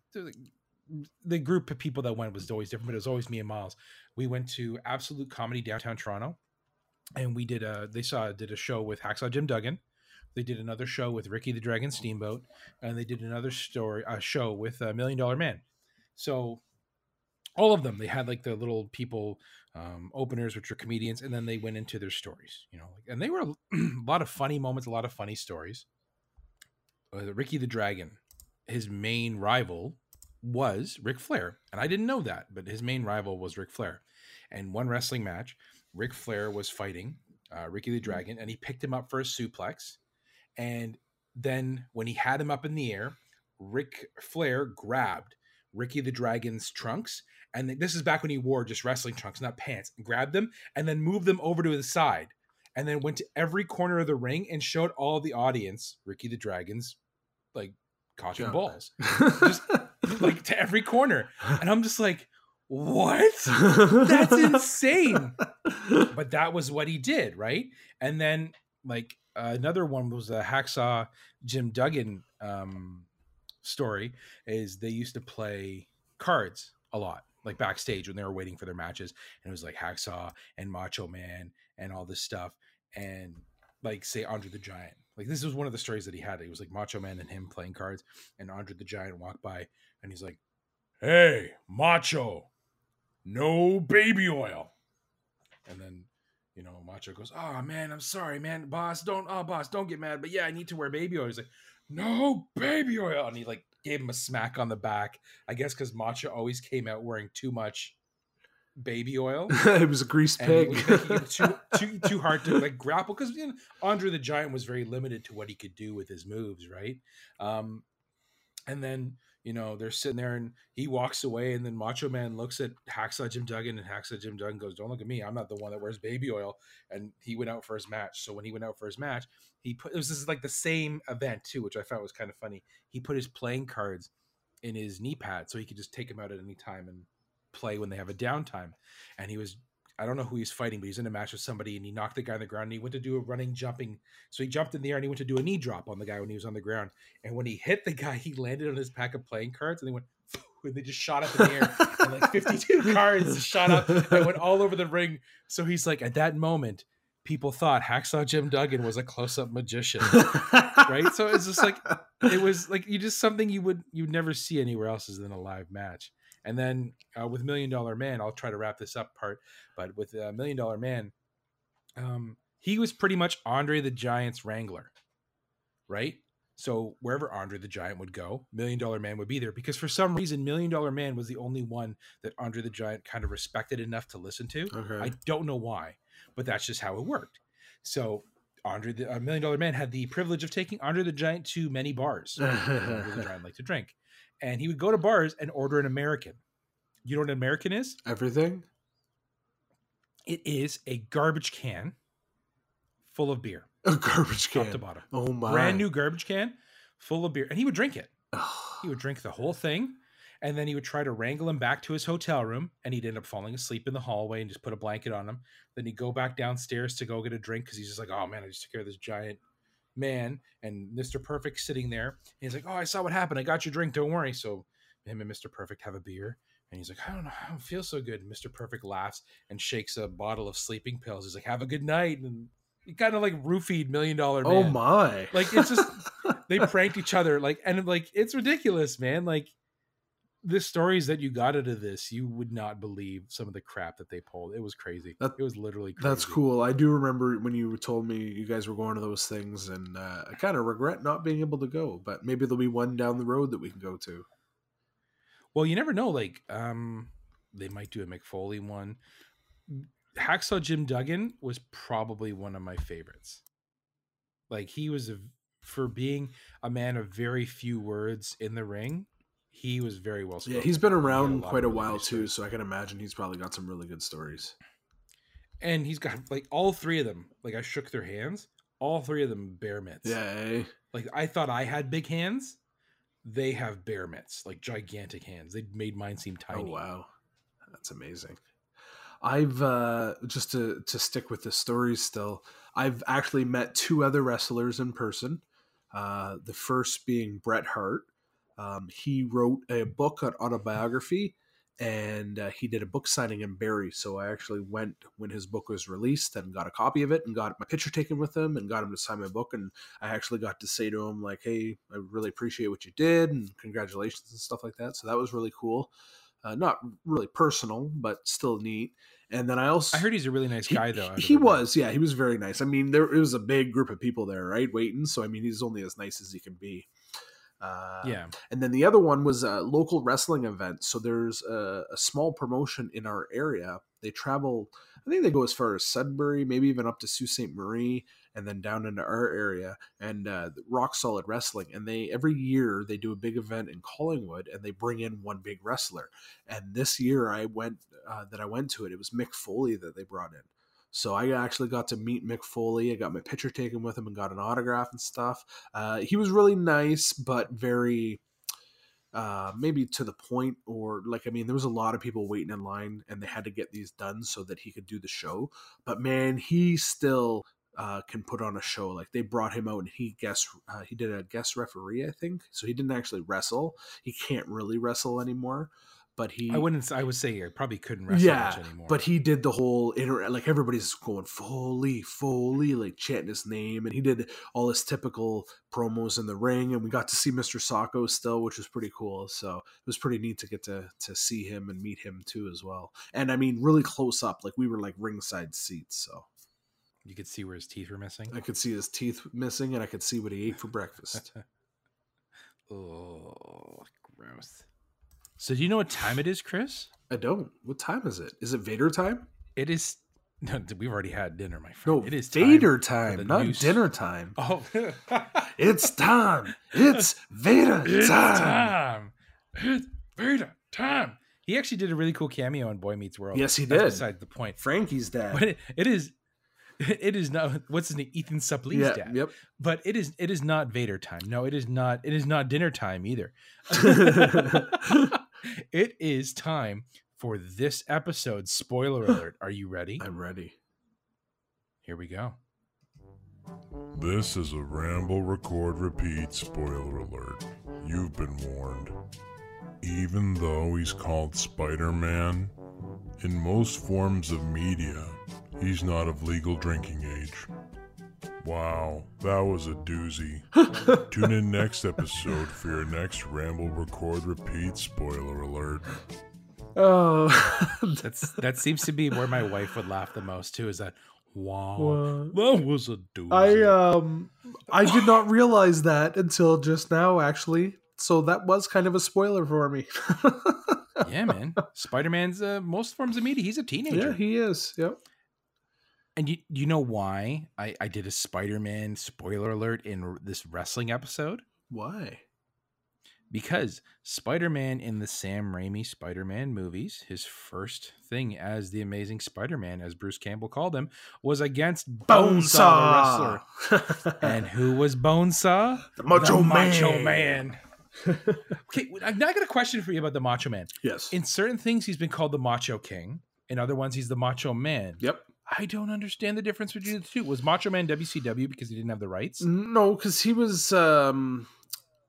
the, group of people that went was always different, but it was always me and Miles. We went to Absolute Comedy downtown Toronto, and we did a. They saw did a show with Hacksaw Jim Duggan They did another show with Ricky the Dragon Steamboat, and they did another story uh, show with a Million Dollar Man. So all of them, they had like the little people um, openers, which are comedians, and then they went into their stories. You know, and they were a lot of funny moments, a lot of funny stories. Uh, Ricky the Dragon, his main rival was Ric Flair, and I didn't know that, but his main rival was Ric Flair. And one wrestling match, Ric Flair was fighting uh, Ricky the Dragon, and he picked him up for a suplex. And then when he had him up in the air, Ric Flair grabbed Ricky the Dragon's trunks, and this is back when he wore just wrestling trunks, not pants. Grabbed them and then moved them over to the side, and then went to every corner of the ring and showed all the audience Ricky the Dragon's like Junk. balls, just like to every corner. And I'm just like, what? That's insane. But that was what he did, right? And then like uh, another one was a hacksaw Jim Duggan um, story. Is they used to play cards a lot, like backstage when they were waiting for their matches, and it was like hacksaw and Macho Man and all this stuff, and like say Andre the Giant. Like this was one of the stories that he had. It was like Macho Man and him playing cards, and Andre the Giant walked by, and he's like, "Hey, Macho, no baby oil." And then, you know, Macho goes, "Oh man, I'm sorry, man, boss. Don't, oh boss, don't get mad. But yeah, I need to wear baby oil." He's like, "No baby oil," and he like gave him a smack on the back. I guess because Macho always came out wearing too much baby oil it was a grease pig. it too, too too hard to like grapple because you know, Andre the Giant was very limited to what he could do with his moves, right? Um, and then you know they're sitting there and he walks away, and then Macho Man looks at Hacksaw Jim Duggan, and Hacksaw Jim Duggan goes, "Don't look at me, I'm not the one that wears baby oil." And he went out for his match. So when he went out for his match, he put it was this is like the same event too, which I found was kind of funny. He put his playing cards in his knee pad so he could just take them out at any time and play when they have a downtime. And he was I don't know who he's fighting, but he's in a match with somebody and he knocked the guy on the ground and he went to do a running jumping. So he jumped in the air and he went to do a knee drop on the guy when he was on the ground. And when he hit the guy, he landed on his pack of playing cards and they went and they just shot up in the air. and like 52 cards shot up and went all over the ring. So he's like, at that moment, people thought Hacksaw Jim Duggan was a close-up magician. right? So it's just like it was like you just something you would you'd never see anywhere else is in a live match. And then uh, with Million Dollar Man, I'll try to wrap this up part, but with uh, Million Dollar Man, um, he was pretty much Andre the Giant's wrangler, right? So wherever Andre the Giant would go, Million Dollar Man would be there because for some reason, Million Dollar Man was the only one that Andre the Giant kind of respected enough to listen to. okay. I don't know why, but that's just how it worked. So Andre the uh, Million Dollar Man had the privilege of taking Andre the Giant to many bars. Andre the Giant liked to drink, and he would go to bars and order an American. You know what an American is? Everything. It is a garbage can full of beer, A garbage can. top to bottom, Oh my. brand new garbage can full of beer, and he would drink it. He would drink the whole thing, and then he would try to wrangle him back to his hotel room, and he'd end up falling asleep in the hallway and just put a blanket on him. Then he'd go back downstairs to go get a drink because he's just like, oh man, I just took care of this giant man, and Mr. Perfect sitting there. And he's like, oh, I saw what happened. I got your drink. Don't worry. So him and Mr. Perfect have a beer. And he's like, I don't know, I don't feel so good. And Mr. Perfect laughs and shakes a bottle of sleeping pills. He's like, have a good night. And he kind of like roofied Million Dollar oh Man. Oh my. Like it's just they pranked each other like and like it's ridiculous man like the stories that you got out of this you would not believe some of the crap that they pulled it was crazy That- it was literally crazy. That's cool. I do remember when you told me you guys were going to those things, and uh, I kind of regret not being able to go. But maybe there'll be one down the road that we can go to. well you never know like um they might do a Mick Foley one hacksaw jim duggan was probably one of my favorites like he was a, for being a man of very few words in the ring he was very well spoken Yeah, he's been around lot quite a while too, stories. so I can imagine he's probably got some really good stories. and he's got like all three of them like i shook their hands all three of them bear mitts Yeah, eh? like i thought i had big hands they have bear mitts like gigantic hands they made mine seem tiny. Oh tiny wow, that's amazing. I've uh, just to to stick with the stories still. I've actually met two other wrestlers in person. Uh, the first being Bret Hart. Um, he wrote a book on autobiography, and uh, he did a book signing in Barrie. So I actually went when his book was released and got a copy of it and got my picture taken with him and got him to sign my book. And I actually got to say to him like, "Hey, I really appreciate what you did and congratulations and stuff like that." So that was really cool. Uh, not really personal, but still neat. And then I also I heard he's a really nice he, guy, though. he was, yeah, he was very nice. I mean, there it was a big group of people there, right, waiting. So I mean, he's only as nice as he can be. Uh, Yeah. and then the other one was a local wrestling event. So there's a, a small promotion in our area. They travel, I think they go as far as Sudbury, maybe even up to Sault Ste. Marie, and then down into our area and uh, Rock Solid Wrestling. And they every year they do a big event in Collingwood, and they bring in one big wrestler. And this year I went uh, that I went to it. It was Mick Foley that they brought in. So I actually got to meet Mick Foley. I got my picture taken with him and got an autograph and stuff. Uh, he was really nice, but very uh, maybe to the point, or like I mean, there was a lot of people waiting in line, and they had to get these done so that he could do the show. But man, he still uh, can put on a show. Like they brought him out, and he guest uh, he did a guest referee, I think. So he didn't actually wrestle. He can't really wrestle anymore, but he I wouldn't. I would say I probably couldn't wrestle yeah, much anymore. but he did the whole inter like everybody's going Foley, Foley, like chanting his name, and he did all his typical promos in the ring, and we got to see Mr. Socko still, which was pretty cool. So it was pretty neat to get to to see him and meet him too as well. And I mean, really close up, like we were like ringside seats, so you could see where his teeth were missing. I could see his teeth missing, and I could see what he ate for breakfast. Oh, gross. So do you know what time it is, Chris? I don't. What time is it? Is it Vader time? It is. No, we've already had dinner, my friend. No, it is Vader time, time, not news. dinner time. Oh, It's time. It's Vader it's time. time. It's Vader time. He actually did a really cool cameo in Boy Meets World. Yes, he That's did. Besides the point, Frankie's dad. but it, it is. It is not what's his name, Ethan Suplee's yeah, dad. yep. But it is. It is not Vader time. No, it is not. It is not dinner time either. It is time for this episode. Spoiler alert. Are you ready? I'm ready. Here we go. This is a Ramble Record Repeat spoiler alert. You've been warned. Even though he's called Spider Man, in most forms of media, he's not of legal drinking age. Wow, that was a doozy. Tune in next episode for your next Ramble Record Repeat spoiler alert. Oh, That's that seems to be where my wife would laugh the most too. Is that wow? What? That was a doozy. I um I did not realize that until just now actually. So that was kind of a spoiler for me. yeah, man. Spider Man's uh, most forms of media. He's a teenager. yeah, he is. Yep. And you you know why I I did a Spider Man spoiler alert in this wrestling episode? Why? Because Spider Man in the Sam Raimi Spider Man movies, his first thing as the Amazing Spider Man, as Bruce Campbell called him, was against Bonesaw, the wrestler. And who was Bonesaw? the Macho The Man. Macho Man. okay, I've now got a question for you about the Macho Man. Yes. In certain things, he's been called the Macho King. In other ones, he's the Macho Man. yep. I don't understand the difference between the two. Was Macho Man WCW because he didn't have the rights? No, because he was um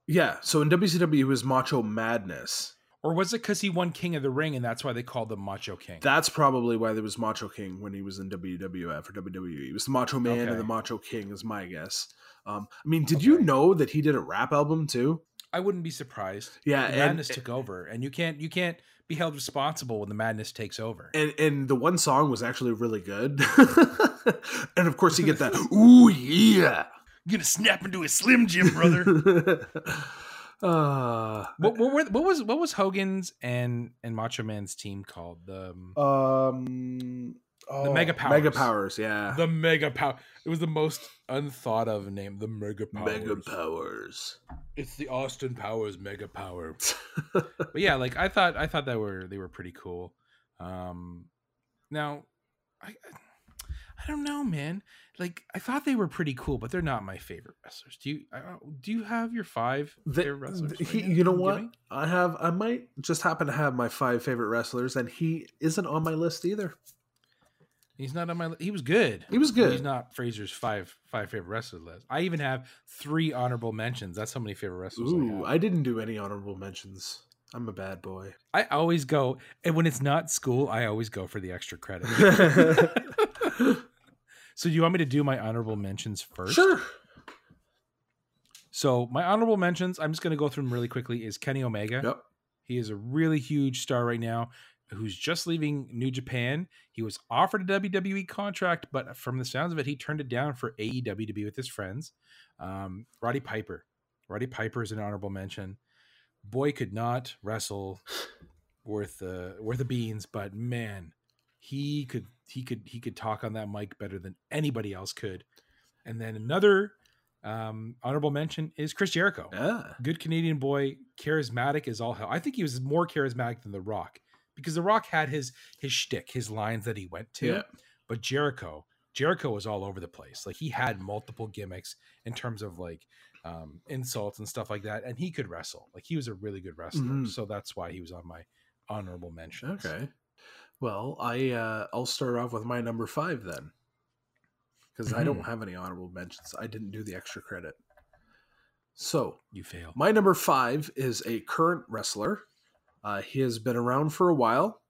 yeah, so in WCW he was Macho Madness. Or was it because he won King of the Ring and that's why they called him Macho King? That's probably why there was Macho King when he was in WWF or WWE. It was the Macho Man Okay. and the Macho King is my guess. Um, I mean, did you know that he did a rap album too? I wouldn't be surprised. Yeah, and- madness took over, and you can't you can't be held responsible when the madness takes over. and and the one song was actually really good. and of course, you get that "Ooh yeah." I'm gonna snap into a Slim Jim, brother. uh, what, what, were- what was what was Hogan's and and Macho Man's team called? The um, um, oh, Mega Powers. Mega Powers, yeah. the Mega Power. It was the most unthought of name. The Mega Powers. Mega Powers. It's the Austin Powers Mega Power. but yeah, like I thought, I thought that were they were pretty cool. Um, now, I, I don't know, man. Like I thought they were pretty cool, but they're not my favorite wrestlers. Do you? I, don't- you have your five The- favorite wrestlers? the- right he- you know what? I have. I might just happen to have my five favorite wrestlers, and he isn't on my list either. He's not on my. He was good. He was good. He's not Fraser's five five favorite wrestlers list. I even have three honorable mentions. That's how many favorite wrestlers I Ooh, have. I didn't do any honorable mentions. I'm a bad boy. I always go, and when it's not school, I always go for the extra credit. so, do you want me to do my honorable mentions first? sure. So, my honorable mentions, I'm just going to go through them really quickly. Is Kenny Omega? Yep. He is a really huge star right now who's just leaving New Japan. He was offered a WWE contract, but from the sounds of it, he turned it down for AEW to be with his friends. Um, Roddy Piper. Roddy Piper is an honorable mention. Boy could not wrestle worth uh, worth the beans, but man, he could he could he could talk on that mic better than anybody else could. And then another um, honorable mention is Chris Jericho Yeah. good Canadian boy, charismatic as all hell. I think he was more charismatic than The Rock because The Rock had his his shtick, his lines that he went to. Yeah. But Jericho, Jericho was all over the place. Like he had multiple gimmicks in terms of like um, insults and stuff like that, and he could wrestle. Like he was a really good wrestler, Mhm. so that's why he was on my honorable mention. Okay. Well, I uh, I'll start off with my number five then, because I don't Mhm. have any honorable mentions. I didn't do the extra credit. So you fail. my number five is a current wrestler. Uh, he has been around for a while.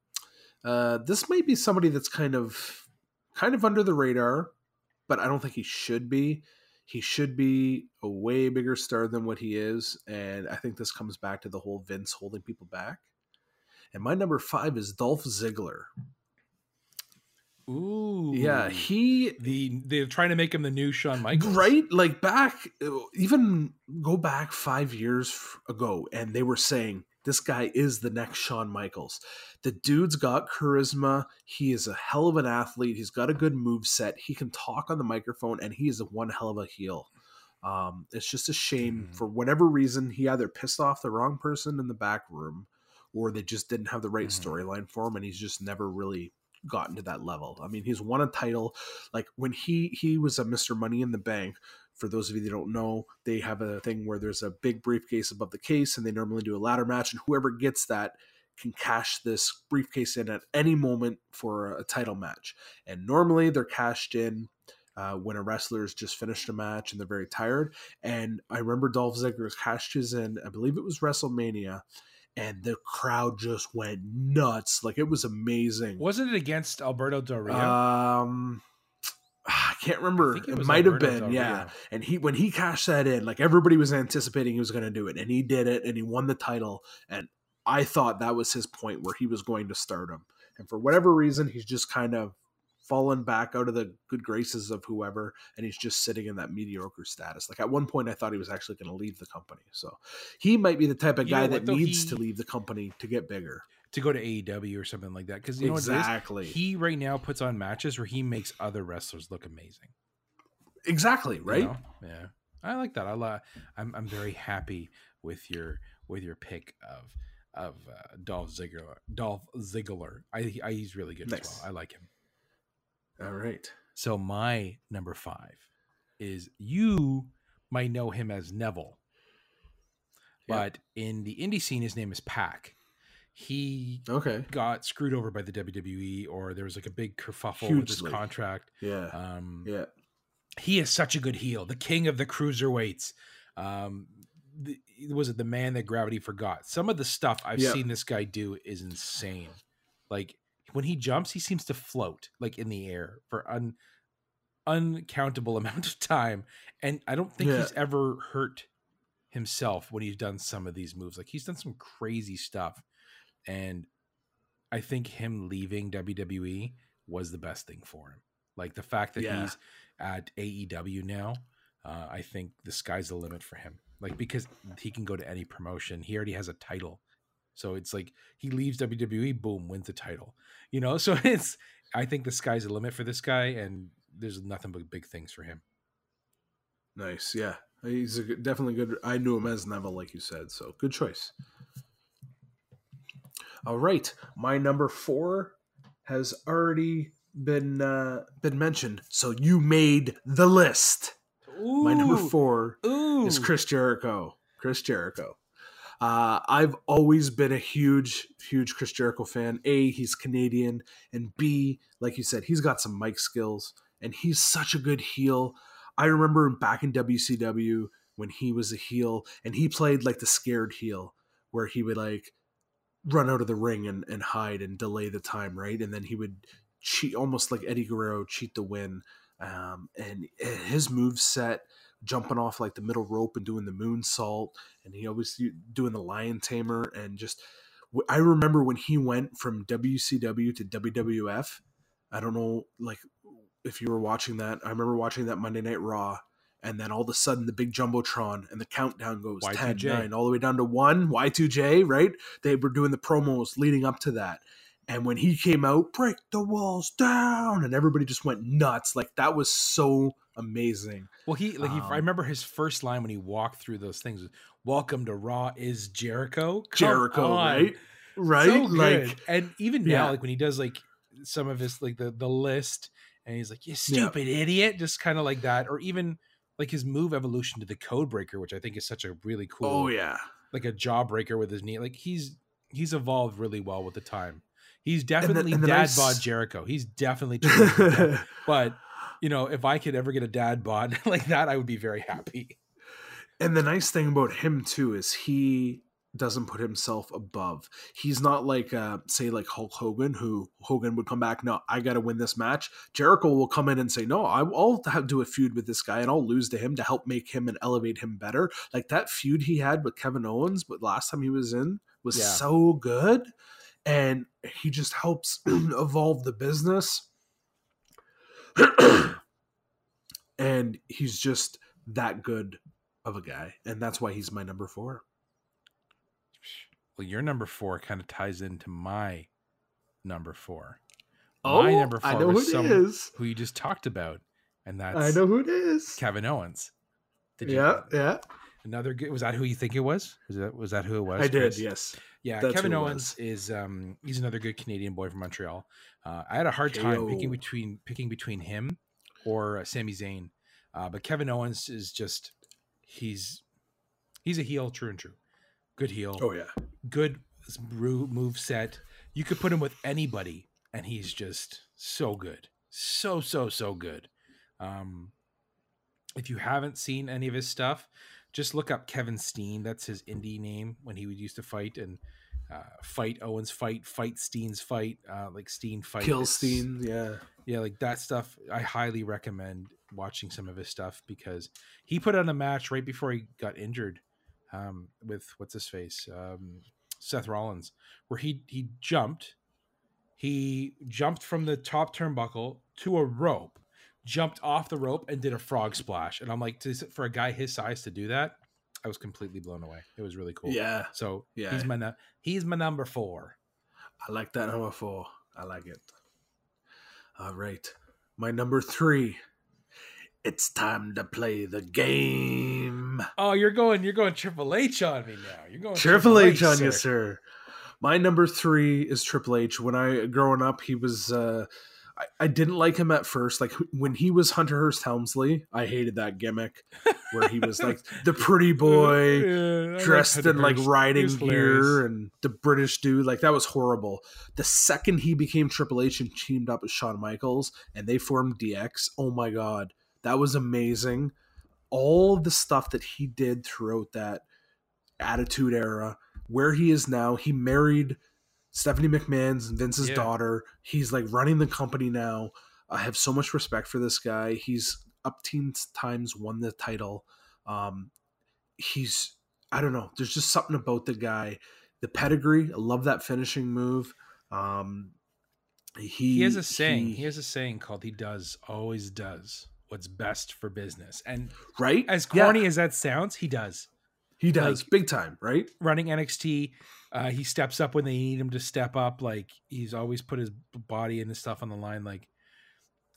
Uh, this might be somebody that's kind of kind of under the radar, but I don't think he should be. He should be a way bigger star than what he is, and I think this comes back to the whole Vince holding people back. And my number five is Dolph Ziggler. Ooh, Yeah, he the they're trying to make him the new Shawn Michaels, right like back even go back five years ago and they were saying this guy is the next Shawn Michaels. The dude's got charisma. He is a hell of an athlete. He's got a good move set. He can talk on the microphone, and he is a one hell of a heel. Um, it's just a shame Mhm. for whatever reason he either pissed off the wrong person in the back room, or they just didn't have the right Mhm. storyline for him, and he's just never really gotten to that level. I mean, he's won a title. Like when he he was a Mr. Money in the Bank. For those of you that don't know, they have a thing where there's a big briefcase above the case, and they normally do a ladder match, and whoever gets that can cash this briefcase in at any moment for a title match. And normally they're cashed in uh, when a wrestler's just finished a match and they're very tired. And I remember Dolph Ziggler cashed his in, I believe it was WrestleMania, and the crowd just went nuts. Like it was amazing. Wasn't it against Alberto Del Rio? Um, can't remember. it It, might have been, yeah. Rio. And he when he cashed that in, like everybody was anticipating he was going to do it, and he did it, and he won the title. And I thought that was his point where he was going to start him. And for whatever reason, he's just kind of fallen back out of the good graces of whoever, and he's just sitting in that mediocre status. Like at one point, I thought he was actually going to leave the company. So he might be the type of You know guy what, that needs He- to leave the company to get bigger. To go to AEW or something like that. Because you know is? He right now puts on matches where he makes other wrestlers look amazing. exactly you right. know? Yeah. I like that. I li- I'm I'm very happy with your with your pick of of uh, Dolph Ziggler. Dolph Ziggler. I, I he's really good as well. I like him. All right. So my number five is you might know him as Neville, Yeah. but in the indie scene, his name is Pac. He Okay. got screwed over by the WWE, or there was like a big kerfuffle with his contract. Yeah. Um, yeah. he is such a good heel, the king of the cruiserweights. Um, the, was it the man that gravity forgot? Some of the stuff I've Yeah. seen this guy do is insane. Like when he jumps, he seems to float like in the air for un uncountable amount of time, and I don't think Yeah. he's ever hurt himself when he's done some of these moves. Like he's done some crazy stuff, and I think him leaving WWE was the best thing for him. Like the fact that Yeah. he's at AEW now, uh, I think the sky's the limit for him. Like because he can go to any promotion. He already has a title, so it's like he leaves WWE, boom, wins the title. You know, so it's I think the sky's the limit for this guy, and there's nothing but big things for him. Nice. Yeah. He's a good, definitely good. I knew him as Neville, like you said. So good choice. All right. My number four has already been uh, been mentioned. So you made the list. My number four Ooh, is Chris Jericho. Chris Jericho. Uh, I've always been a huge, huge Chris Jericho fan. A, he's Canadian, and B, like you said, he's got some mic skills, and he's such a good heel. I remember him back in WCW when he was a heel, and he played like the scared heel, where he would like run out of the ring and, and hide and delay the time, right? And then he would cheat almost like Eddie Guerrero cheat the win. Um, and his move set jumping off like the middle rope and doing the moonsault, and he always doing the lion tamer and just. I remember when he went from WCW to WWF. I don't know, like if you were watching that. I remember watching that Monday Night Raw, and then all of a sudden the big jumbotron and the countdown goes Y2J. 10 9 all the way down to 1 y2j right they were doing the promos leading up to that and when he came out break the walls down and everybody just went nuts like that was so amazing Well, he like he, Um, I remember his first line when he walked through those things. Welcome to Raw is Jericho. Come jericho on. right right So good. like and even now, Yeah. like when he does like some of his like the the list, and he's like, "You stupid idiot," just kind of like that, or even like his move evolution to the code breaker, which I think is such a really oh, cool, oh yeah like a jawbreaker with his knee. Like he's he's evolved really well with the time. He's definitely and the dad nice- bod Jericho. He's definitely but you know, if I could ever get a dad bod like that, I would be very happy. And the nice thing about him too is he doesn't put himself above. He's not like uh say like Hulk Hogan who Hogan would come back, no, I got to win this match. Jericho will come in and say, "No, I- I'll have do a feud with this guy and I'll lose to him to help make him and elevate him better." Like that feud he had with Kevin Owens but last time he was in was Yeah. so good and he just helps evolve the business. and he's just that good of a guy and that's why he's my number 4. Well, your number four kind of ties into my number four. Oh, my number four I know who it who you just talked about, and that's I know who it is. Kevin Owens. Did you- Yeah, yeah. Another good. Was that who you think it was? Was that was that who it was? I did, yes. Yeah, That's Kevin Owens is um he's another good Canadian boy from Montreal. Uh, I had a hard time picking between picking between him or uh, Sami Zayn, uh, but Kevin Owens is just he's he's a heel, true and true, good heel, Oh yeah. good move set. You could put him with anybody, and he's just so good, so so so good. Um, if you haven't seen any of his stuff, just look up Kevin Steen. That's his indie name when he would used to fight and uh, fight Owens fight, fight Steen's fight, uh, like Steen fight. Kill It's- Steen, yeah. yeah, like that stuff. I highly recommend watching some of his stuff because he put on a match right before he got injured um, with what's his face, um, Seth Rollins, where he he jumped, he jumped from the top turnbuckle to a rope, jumped off the rope and did a frog splash, and I'm like, to, for a guy his size to do that, I was completely blown away. It was really cool. Yeah. So Yeah. he's my he's my number four. I like that number four. I like it. All right. My number three. It's time to play the game. Oh, you're going you're going Triple H on me now. You're going Triple H on sir. you, sir. My number three is Triple H. When I growing up, he was. Uh, I, I didn't like him at first. Like when he was Hunter Hearst Helmsley, I hated that gimmick where he was like the pretty boy Yeah, dressed in like riding gear and the British dude. Like that was horrible. The second he became Triple H and teamed up with Shawn Michaels and they formed DX, oh my god, that was amazing. All the stuff that he did throughout that Attitude Era, where he is now, he married Stephanie McMahon's Vince's Yeah. daughter. He's like running the company now. I have so much respect for this guy. He's up teens times won the title. Um, he's I don't know. There's just something about the guy. The pedigree. I love that finishing move. Um, he He has a saying. he- He has a saying called "He does always does what's best for business." And right as Yeah, corny as that sounds, he does. he does like- big time. Right. Running NXT, uh, he steps up when they need him to step up. Like he's always put his body and his stuff on the line. Like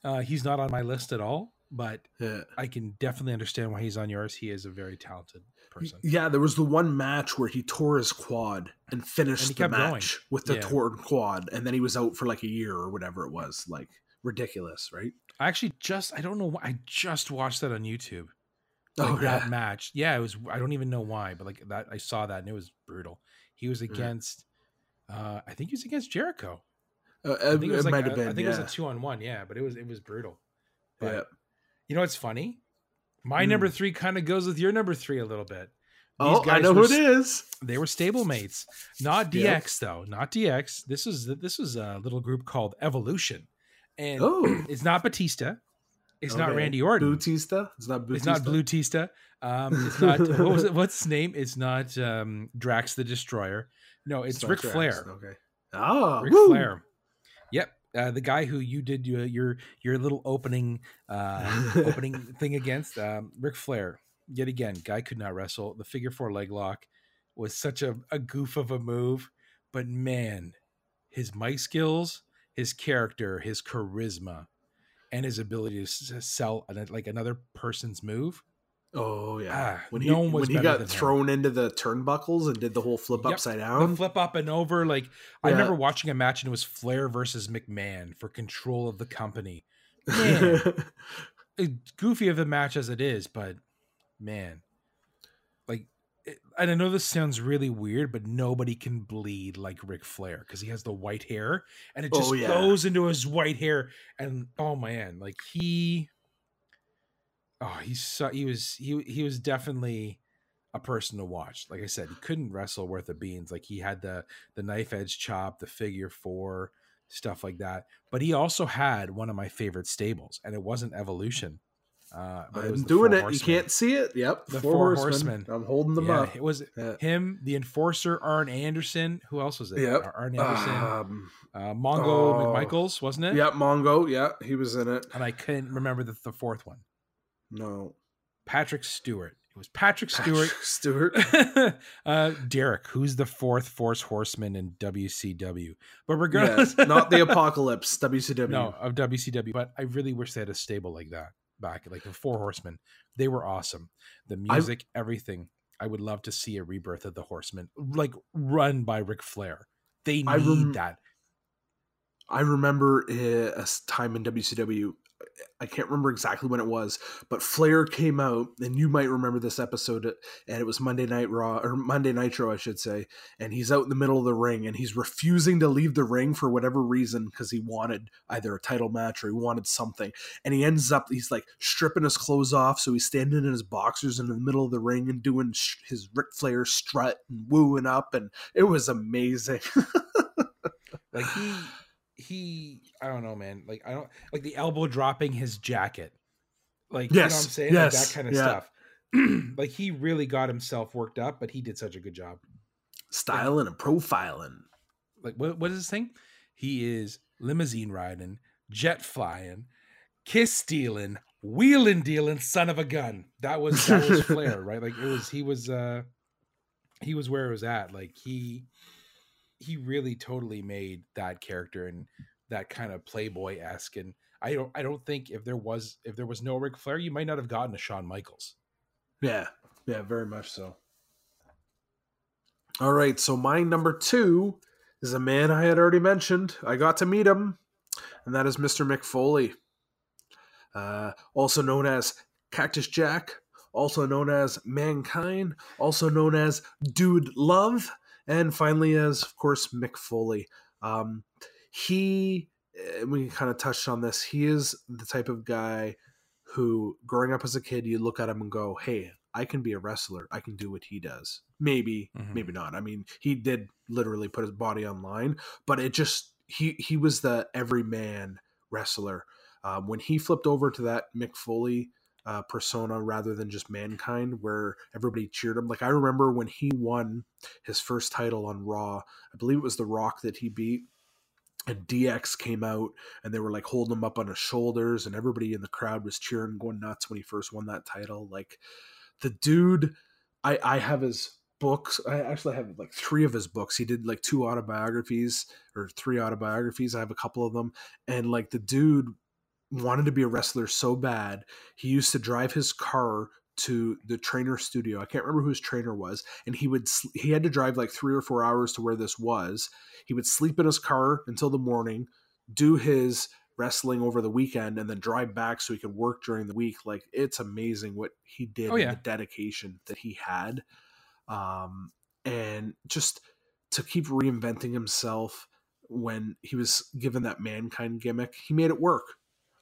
uh, he's not on my list at all, but Yeah. I can definitely understand why he's on yours. He is a very talented person. Yeah, there was the one match where he tore his quad and finished And the kept going. match with the Yeah. torn quad, and then he was out for like a year or whatever it was. Like ridiculous, right? I actually just I don't know why I just watched that on YouTube. Oh, that yeah. match. Yeah, it was. I don't even know why, but like that, I saw that and it was brutal. He was against. uh I think he was against Jericho. Uh, I think it was like might a- have been. I think yeah. it was a two on one. Yeah, but it was it was brutal. But yeah. you know what's funny? My Hmm. number three kind of goes with your number three a little bit. Oh, I know were who it is. They were stablemates, not DX Yep. though, not DX. This is this is a little group called Evolution, and Oh. it's not Batista, it's not Randy Orton, Bautista. It's not Bautista. it's not Blue Tista, um, it's not what was it? What's his name? It's not um, Drax the Destroyer. No, it's, not Ric Drax, Flair. Okay. Ah, Ric woo. Flair. Yep, uh, the guy who you did your your, your little opening uh, opening thing against, um, Ric Flair. Yet again, guy could not wrestle. The figure four leg lock was such a, a goof of a move, but man, his mic skills, his character, his charisma, and his ability to sell like another person's move. Oh yeah. Ah, when he when he got than him. thrown into the turnbuckles and did the whole flip Yep, upside The down. flip up and over. Like I remember watching a match and it was Flair versus McMahon for control of the company. Man, goofy of a match as it is, but man, and I know this sounds really weird, but nobody can bleed like Ric Flair because he has the white hair, and it oh, just Oh, yeah. goes into his white hair, and oh man, like he, oh he's so he was he he was definitely a person to watch. Like I said, he couldn't wrestle worth of beans. Like he had the the knife edge chop, the figure four, stuff like that. But he also had one of my favorite stables, and it wasn't Evolution. Uh, but I'm the doing it. Horsemen. You can't see it. Yep. The Four, Four horsemen. Horsemen. I'm holding them yeah, up. it was Yeah. him, the enforcer, Arn Anderson. Who else was it? Yep. Arn Anderson, Um, uh, Mongo oh. McMichaels, wasn't it? yeah, Mongo. Yeah, he was in it. And I couldn't remember the, the fourth one. No. Patrick Stewart. It was Patrick Stewart. Stewart. uh, Derek, who's the fourth Force Horseman in WCW? But Yeah, regardless, not the apocalypse. WCW. no of WCW. But I really wish they had a stable like that back, like the Four Horsemen. They were awesome. The I- music, everything. I would love to see a rebirth of the Horsemen, like run by Ric Flair. They need I rem- that. I remember eh, a time in WCW. I can't remember exactly when it was, but Flair came out, and you might remember this episode. And it was Monday Night Raw or Monday Nitro, I should say. And he's out in the middle of the ring, and he's refusing to leave the ring for whatever reason because he wanted either a title match or he wanted something. And he ends up, he's like stripping his clothes off, so he's standing in his boxers in the middle of the ring and doing his Ric Flair strut and wooing up, and it was amazing. Like he, he. I don't know, man. Like I don't like the elbow dropping his jacket. Like you know what I'm Yes, saying? Like yes, that kind of yeah. stuff. like he really got himself worked up, but he did such a good job. Styling and profiling. like what what is this thing? He is limousine riding, jet flying, kiss stealing, wheeling dealing, son of a gun. That was that was Flair, right? Like it was he was uh he was where it was at. Like he he really totally made that character and that kind of playboy esque. And I don't I don't think if there was if there was no Ric Flair, you might not have gotten a Shawn Michaels. Yeah, yeah, very much so. All right, so my number two is a man I had already mentioned. I got to meet him, and that is Mr. Mick Foley, uh, also known as Cactus Jack, also known as Mankind, also known as Dude Love, and finally as, of course, Mick Foley. Um, he, eh, we kind of touched on this. He is the type of guy who growing up as a kid you look at him and go hey i can be a wrestler i can do what he does maybe Mhm. maybe not i mean he did literally put his body online but it just he he was the everyman wrestler um, when he flipped over to that mick foley uh, persona rather than just mankind where everybody cheered him. Like i remember when he won his first title on raw i believe it was the rock that he beat and DX came out and they were like holding him up on his shoulders and everybody in the crowd was cheering going nuts when he first won that title. Like the dude I I have his books I actually have like three of his books. He did like two autobiographies or three autobiographies I have a couple of them. And like the dude wanted to be a wrestler so bad he used to drive his car to the trainer studio I can't remember who his trainer was and he would he had to drive like 3 or 4 hours to where this was he would sleep in his car until the morning, do his wrestling over the weekend, and then drive back so he could work during the week. Like it's amazing what he did Oh, and yeah. the dedication that he had. Um, and just to keep reinventing himself when he was given that mankind gimmick, he made it work.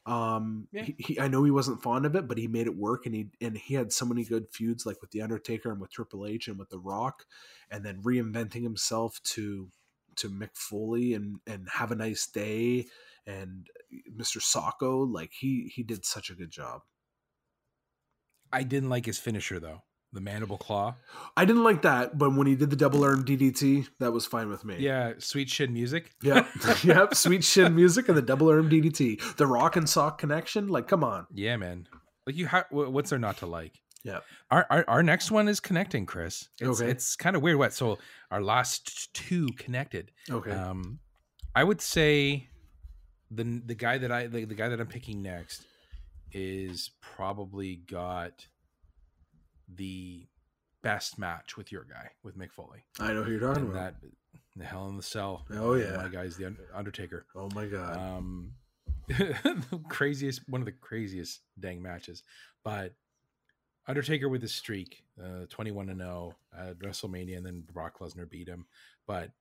Um, Yeah. he, he, I know he wasn't fond of it, but he made it work, and he and he had so many good feuds, like with the Undertaker and with Triple H and with The Rock, and then reinventing himself to to Mick Foley and and Have a Nice Day and Mr. Socko. Like he he did such a good job. I didn't like his finisher though, the mandible claw. I didn't like that, but when he did the double arm DDT, that was fine with me. Yeah, Sweet Chin Music. Yep. yep. Sweet Chin Music and the double arm DDT. The rock and sock connection. Like, come on. Yeah, man. Like you, ha- what's there not to like? Yeah. Our, our our next one is connecting, Chris. It's, Okay. It's kind of weird. What? So our last two connected. Okay. Um, I would say the the guy that I the, the guy that I'm picking next is probably got the best match with your guy with Mick Foley. I know who you're talking And about. that the Hell in the Cell. Oh, yeah. my guy's the Undertaker. oh my god. Um, the craziest, one of the craziest dang matches. But Undertaker with his streak, uh, 21 and 0 at WrestleMania, and then Brock Lesnar beat him. But,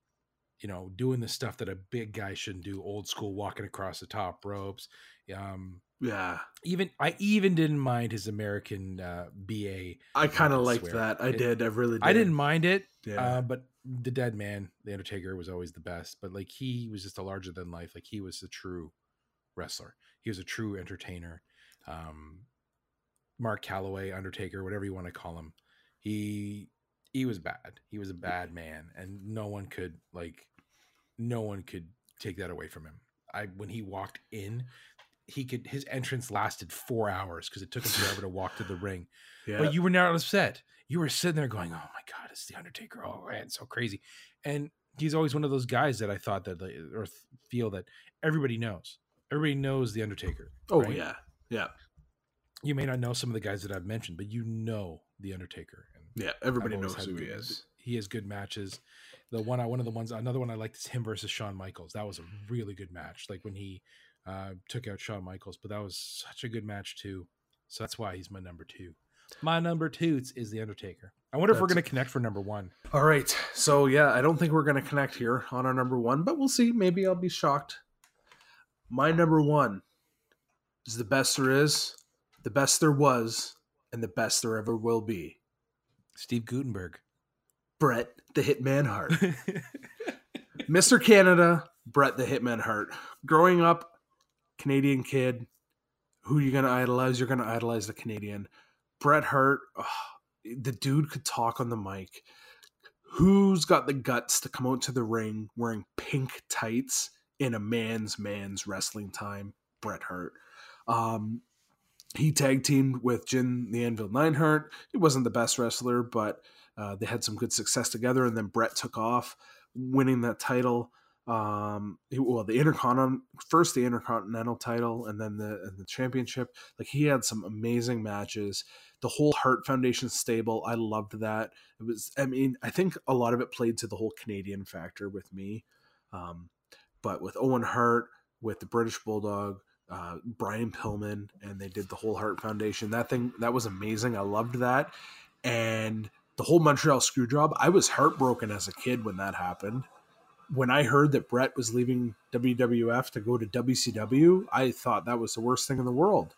you know, doing the stuff that a big guy shouldn't do, old school walking across the top ropes. Um, yeah. even I even didn't mind his American uh, BA. I kind of liked that. I It- did. I really did. I didn't mind it, Yeah. uh, but the dead man, the Undertaker, was always the best. But like he was just a larger than life. Like he was a true wrestler. He was a true entertainer. Um, Mark Calloway, Undertaker, whatever you want to call him, he he was bad. He was a bad man, and no one could like, no one could take that away from him. I when he walked in, he could his entrance lasted four hours because it took him forever to walk to the ring. yeah. But you were not upset. You were sitting there going, "Oh my god, it's the Undertaker! Oh man, so crazy." And he's always one of those guys that I thought that, or feel that everybody knows. Everybody knows the Undertaker. oh right? yeah. Yeah. You may not know some of the guys that I've mentioned, but you know the Undertaker. And Yeah. Everybody knows who he good- is. He has good matches. The one, I one of the ones, another one I liked is him versus Shawn Michaels. That was a really good match. Like when he uh, took out Shawn Michaels, but that was such a good match too. So that's why he's my number two. My number two is the Undertaker. I wonder if we're going to connect for number one. All right. So yeah, I don't think we're gonna connect here on our number one, but we'll see. Maybe I'll be shocked. My number one is the best there is, the best there was, and the best there ever will be. Steve Gutenberg. Bret the Hitman Hart. Mr. Canada, Bret the Hitman Hart. Growing up, Canadian kid, who you gonna idolize? You're gonna idolize the Canadian. Bret Hart, oh, the dude could talk on the mic. Who's got the guts to come out to the ring wearing pink tights in a man's man's wrestling time? Bret Hart. Um, he tag teamed with Jim the Anvil Neidhart. He wasn't the best wrestler, but uh, they had some good success together. And then Bret took off, winning that title. Um, well, the intercontinental first the intercontinental title, and then the and the championship. Like he had some amazing matches. The whole Hart Foundation stable, I loved that. It was, I mean, I think a lot of it played to the whole Canadian factor with me. Um, but with Owen Hart, with the British Bulldog, uh, Brian Pillman, and they did the whole Hart Foundation. That thing that was amazing. I loved that, and the whole Montreal screw job. I was heartbroken as a kid when that happened. When I heard that Bret was leaving WWF to go to WCW, I thought that was the worst thing in the world.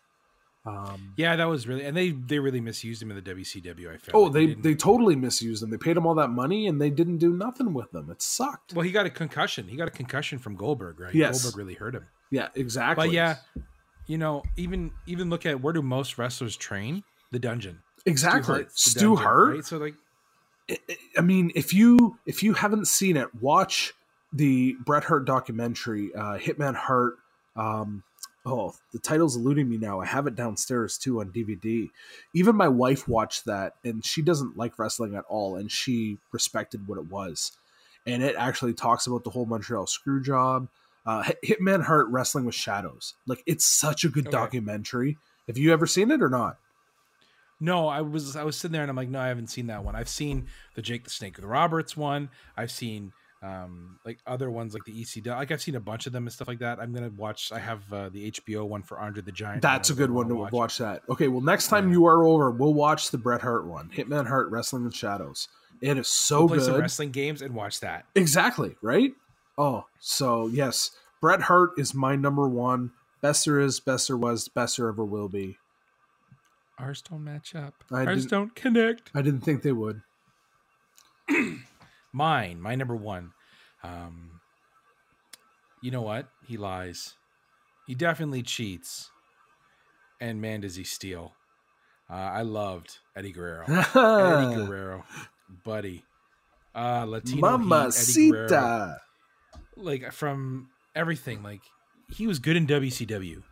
Um, Yeah, that was really, and they they really misused him in the WCW. I felt. Oh, Like, they didn't- they totally misused him. They paid him all that money and they didn't do nothing with them. It sucked. Well, he got a concussion. He got a concussion from Goldberg, right? Yes. Goldberg really hurt him. Yeah, exactly. But yeah, you know, even even look at where do most wrestlers train? The dungeon. exactly. Stu Hart. Right? So like, I- I mean, if you if you haven't seen it, watch the Bret Hart documentary, uh, Hitman Hart. Um, oh, the title's eluding me now. I have it downstairs too on DVD. Even my wife watched that, and she doesn't like wrestling at all, and she respected what it was. And it actually talks about the whole Montreal screw job. Uh, Hitman Hart wrestling with shadows. Like it's such a good Okay. documentary. Have you ever seen it or not? no, I was I was sitting there and I'm like, no, I haven't seen that one. I've seen the Jake the Snake Roberts one. I've seen um like other ones like the ECW. Like I've seen a bunch of them and stuff like that. I'm gonna watch. I have uh, the HBO one for Andre the Giant. That's a good one to wanna watch. that. Okay, well, next time Yeah. you are over, we'll watch the Bret Hart one, Hitman Hart Wrestling in Shadows. It is so We'll play some good. wrestling games and watch that. Exactly right. Oh, so yes, Bret Hart is my number one. Best there is, best there was, best there ever will be. Ours don't match up. I Ours don't connect. I didn't think they would. Mine, my number one. Um, you know what? He lies. He definitely cheats. And man, does he steal. Uh, I loved Eddie Guerrero. Eddie Guerrero, buddy. Uh, Latino Heat, Eddie Guerrero. Mamacita. like from everything. Like he was good in WCW.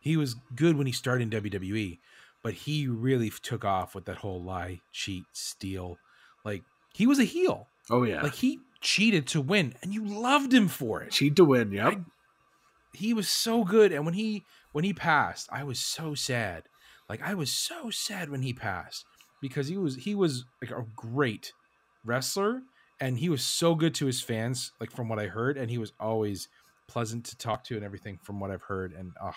He was good when he started in WWE, but he really took off with that whole lie, cheat, steal. Like he was a heel. Oh yeah. Like he cheated to win, and you loved him for it. Cheat to win. Yep. I- He was so good, and when he when he passed, I was so sad. Like I was so sad when he passed because he was he was like a great wrestler, and he was so good to his fans. Like from what I heard, and he was always pleasant to talk to and everything from what I've heard. And ah,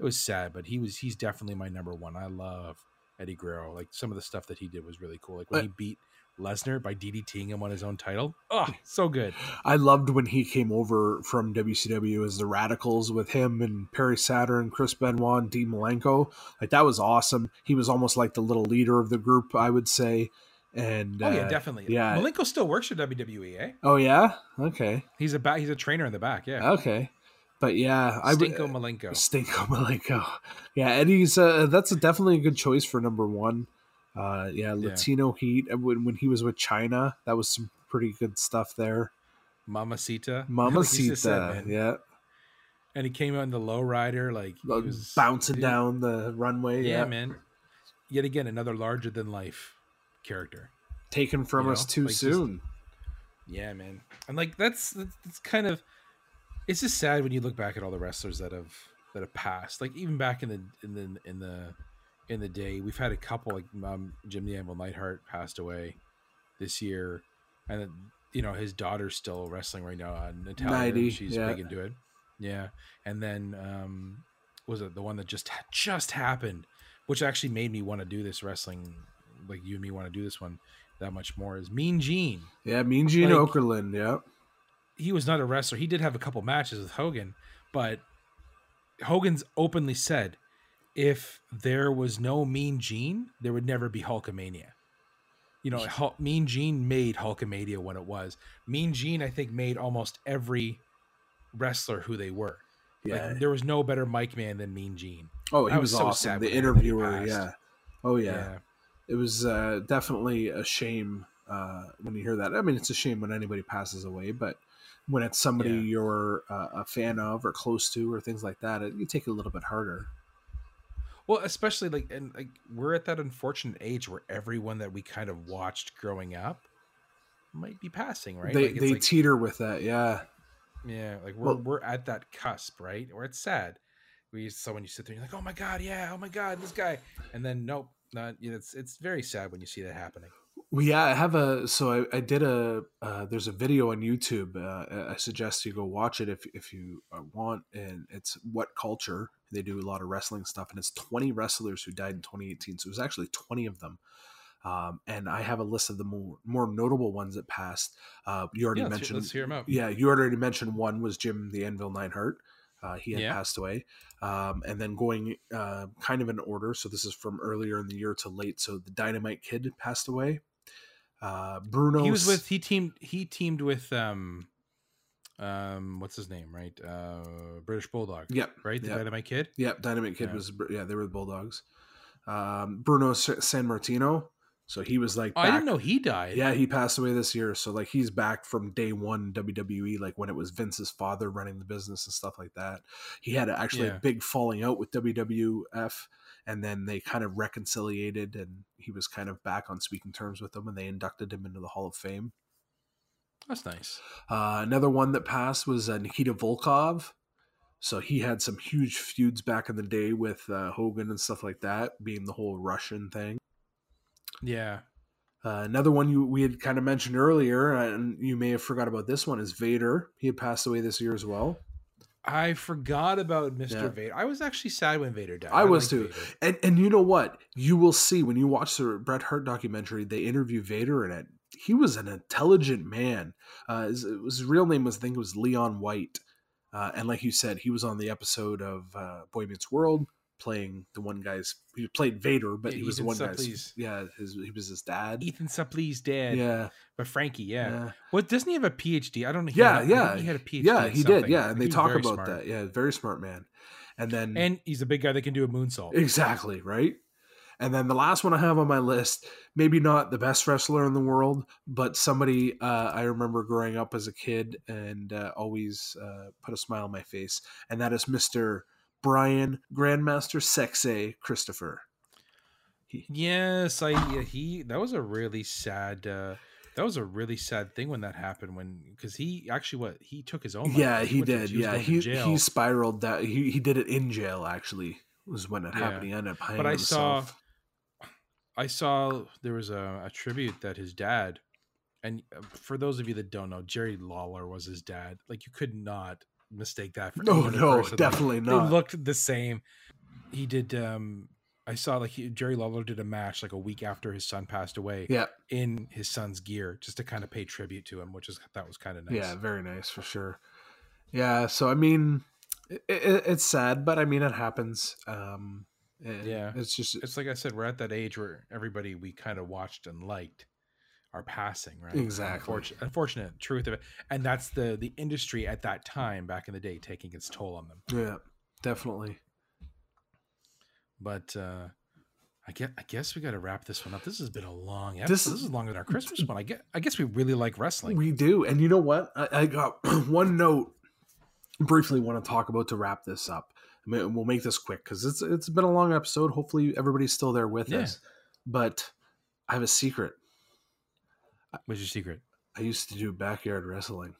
it was sad, but he was he's definitely my number one. I love Eddie Guerrero. Like some of the stuff that he did was really cool. Like when he beat Lesnar by DDTing him on his own title. Oh, so good. I loved when he came over from WCW as the Radicalz with him and Perry Saturn, Chris Benoit, and Dean Malenko. Like that was awesome. He was almost like the little leader of the group, I would say. And Oh yeah, uh, definitely. yeah. Malenko still works for WWE. Eh? Oh yeah. Okay. He's a back. He's a trainer in the back. Yeah. Okay. But yeah, I would. Stinko Malenko. Stinko Malenko. Yeah, Eddie's. Uh, that's a, definitely a good choice for number one. Uh, yeah, Yeah. Latino Heat. uh, When when he was with Chyna, that was some pretty good stuff there. Mamacita. Mama Like said, yeah, And he came out in the low rider, like he Uh, was bouncing dude, down the runway. Yeah, Yeah, man. Yet again, another larger than life character. taken from You us know, too like just- soon. Yeah, man. And like that's that's that's kind of it's just sad when you look back at all the wrestlers that have that have passed. Like even back in the in the in the in the day, we've had a couple like um, Jim the Anvil Neidhart passed away this year, and then, you know his daughter's still wrestling right now. Uh, Natalya, 90, she's yeah. big into it. Yeah, and then um, was it the one that just just happened, which actually made me want to do this wrestling, like you and me want to do this one that much more. Is Mean Gene Yeah, Mean Gene Like- Okerlund. Yeah, he was not a wrestler. He did have a couple matches with Hogan, but Hogan's openly said if there was no Mean Gene, there would never be Hulkamania. You know, Hul- Mean Gene made Hulkamania what it was. Mean Gene, I think, made almost every wrestler who they were. yeah. Like, there was no better mic man than Mean Gene. oh, he I was, was so awesome. sad The when I heard that he interviewer. Yeah. Oh yeah. It was uh, definitely a shame uh, when you hear that. I mean, it's a shame when anybody passes away, but when it's somebody Yeah. you're uh, a fan of or close to or things like that, it, you take it a little bit harder. Well, especially like, and like, we're at that unfortunate age where everyone that we kind of watched growing up might be passing, right? They Like, they like- teeter with that. Yeah. Yeah, like we're Well- we're at that cusp, right? Where it's sad. We so when you sit there, and you're like, oh my god, yeah, oh my god, this guy, and then nope, not. yeah, It's it's very sad when you see that happening. Well, yeah, I have a. So I, I did a. Uh, there's a video on YouTube. Uh, I suggest you go watch it if if you uh, want. And it's what culture. They do a lot of wrestling stuff, and it's 20 wrestlers who died in 2018. So it was actually 20 of them. Um, and I have a list of the more more notable ones that passed. Uh, you already Yeah, let's, mentioned. let's hear him out. Yeah, you already mentioned one was Jim the Anvil Neidhart. Uh, he had Yeah. passed away. Um, and then going uh, kind of in order. So this is from earlier in the year to late. So the Dynamite Kid passed away. Uh, Bruno. He was with he teamed he teamed with um um what's his name right uh British Bulldog Yep. right the Yep. Dynamite Kid Yep. Dynamite Kid Yeah. was. Yeah, they were the Bulldogs. Um, Bruno Sammartino. So he was like. oh, I didn't know he died Yeah, he passed away this year. So like he's back from day one WWE, like when it was Vince's father running the business and stuff like that. He had actually Yeah. a big falling out with WWF, and then they kind of reconciliated, and he was kind of back on speaking terms with them, and they inducted him into the Hall of Fame. That's nice Uh, another one that passed was uh, Nikita Volkoff. So he had some huge feuds back in the day with uh, Hogan and stuff like that, being the whole Russian thing. yeah Uh, another one you we had kind of mentioned earlier, and you may have forgot about this one, is Vader. He had passed away this year as well. I forgot about Mr. Yeah. Vader I was actually sad when Vader died I was too. Vader. And and you know what? You will see when you watch the Bret Hart documentary. They interview Vader in it. He was an intelligent man. Uh, his, his real name was I think it was Leon White. Uh, and like you said, he was on the episode of uh, Boy Meets World playing the one guy's. He played Vader, but Yeah, he was Ethan the one guy's. Yeah, his, he was his dad. Ethan Suplee's dad. Yeah, But Frankie, yeah. yeah, What doesn't he have a PhD? I don't know. Yeah, had, yeah. He had a PhD. Yeah, he did. Yeah, and they talk about smart. that. Yeah, very smart man. And then And he's a big guy that can do a moonsault. Exactly, right? And then the last one I have on my list, maybe not the best wrestler in the world, but somebody uh, I remember growing up as a kid and uh, always uh, put a smile on my face, and that is Mr. Brian Grandmaster Sexay Christopher. Yes, I yeah, he that was a really sad uh that was a really sad thing when that happened when because he actually what he took his own life, yeah, right? he went to- did. yeah, he he spiraled that. He he did it in jail. Actually, was when it Yeah. happened. He ended up hanging but I saw himself. I saw there was a, a tribute that his dad and uh, for those of you that don't know, Jerry Lawler was his dad. Like you could not mistake that for No, no, person. Like, definitely They not. looked the same. He did um I saw like he, Jerry Lawler did a match like a week after his son passed away Yeah, in his son's gear just to kind of pay tribute to him, which is that was kind of nice. Yeah, very nice for sure. Yeah, so I mean, it, it, it's sad, but I mean, it happens. Um, and Yeah. it's just It's like I said, we're at that age where everybody we kind of watched and liked are passing, right? Exactly. Unfortunate, unfortunate truth of it, and that's the the industry at that time back in the day taking its toll on them. yeah, definitely. But uh I guess I guess we got to wrap this one up. This has been a long episode. This This, is- longer than our Christmas one. I get. I guess we really like wrestling. We do, and you know what? I, I got one note. Briefly, want to talk about to wrap this up. We'll make this quick because it's it's been a long episode. Hopefully, everybody's still there with Yeah. us. But I have a secret. What's your secret? I used to do backyard wrestling.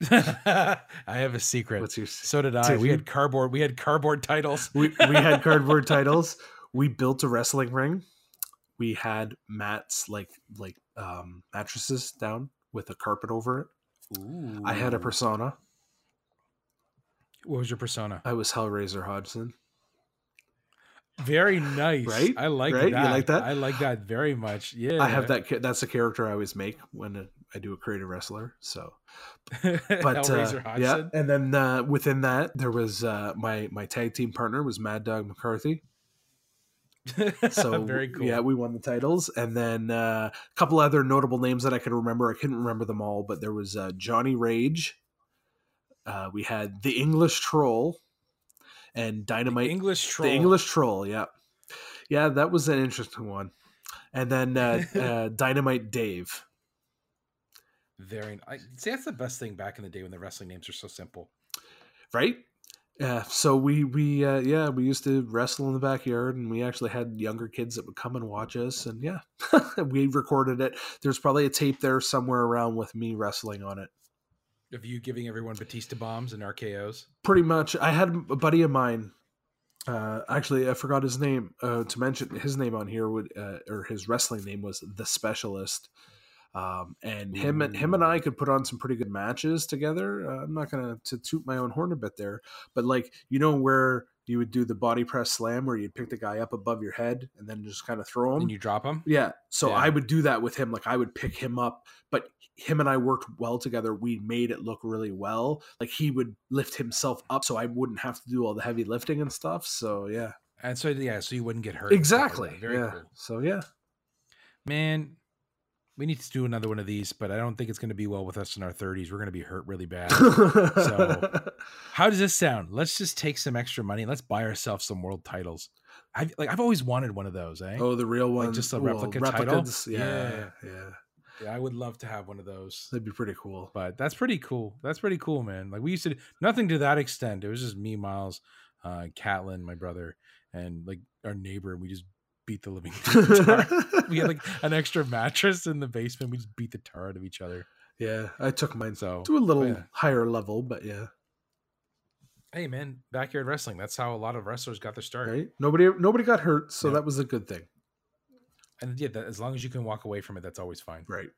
I have a secret. What's your? so did I. Did We you? had cardboard. We had cardboard titles. we, we had cardboard titles. We built a wrestling ring. We had mats like like um, mattresses down with a carpet over it. I had a persona. What was your persona? I was Hellraiser Hodgson. Very nice. Right? I like Right? You that. like that? I like that very much. Yeah. I have that. That's a character I always make when I do a creative wrestler. So, but Hellraiser uh, yeah, and then uh, within that there was uh, my my tag team partner was Mad Dog McCarthy. So very cool. Yeah, we won the titles, and then uh, a couple other notable names that I can remember. I couldn't remember them all, but there was uh, Johnny Rage. Uh, we had the English Troll, and Dynamite. English troll. The English Troll. Yeah, yeah, that was an interesting one. And then uh, uh, Dynamite Dave. Very. I see. That's the best thing back in the day when the wrestling names are so simple. right? Yeah. So we we uh, yeah we used to wrestle in the backyard, and we actually had younger kids that would come and watch us, and yeah, we recorded it. There's probably a tape there somewhere around with me wrestling on it. Of you giving everyone Batista bombs and RKO's. Pretty much, I had a buddy of mine. Uh, actually, I forgot his name. Uh, to mention his name on here would uh, or his wrestling name was the Specialist. Um, and him and him and I could put on some pretty good matches together. Uh, I'm not gonna to toot my own horn a bit there, but like you know where you would do the body press slam where you'd pick the guy up above your head and then just kind of throw him. And you drop him. yeah, so Yeah. I would do that with him. Like I would pick him up, but him and I worked well together. We made it look really well. Like he would lift himself up, so I wouldn't have to do all the heavy lifting and stuff. So yeah, And so yeah, so you wouldn't get hurt. stuff like exactly. Very yeah. cool. So yeah. Man, we need to do another one of these, but I don't think it's going to be well with us in our 30s. We're going to be hurt really bad. So, how does this sound? Let's just take some extra money let's buy ourselves some world titles. I've like I've always wanted one of those, eh? oh, the real one, Like just a well, replica title? Yeah, Yeah. yeah, Yeah, I would love to have one of those. that'd be pretty cool. But that's pretty cool. That's pretty cool, man. Like we used to nothing to that extent. It was just me, Miles, uh, Catlin, my brother, and like our neighbor, and we just beat the living tar. we had like an extra mattress in the basement. We just beat the tar out of each other. yeah, I took mine So to a little yeah. higher level, but yeah, hey man, backyard wrestling. That's how a lot of wrestlers got their start. right. Nobody, nobody got hurt, so Yeah. that was a good thing, And yeah, that, as long as you can walk away from it, that's always fine. right?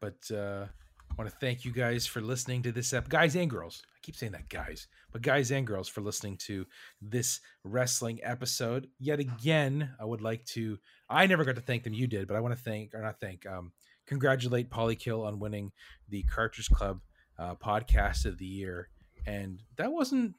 But uh, I want to thank you guys for listening to this ep- guys and girls. I keep saying that guys, but guys and girls for listening to this wrestling episode. Yet again, I would like to. I never got to thank them. You did, but I want to thank or not thank. Um, congratulate Polykill on winning the Cartridge Club uh, podcast of the year, and that wasn't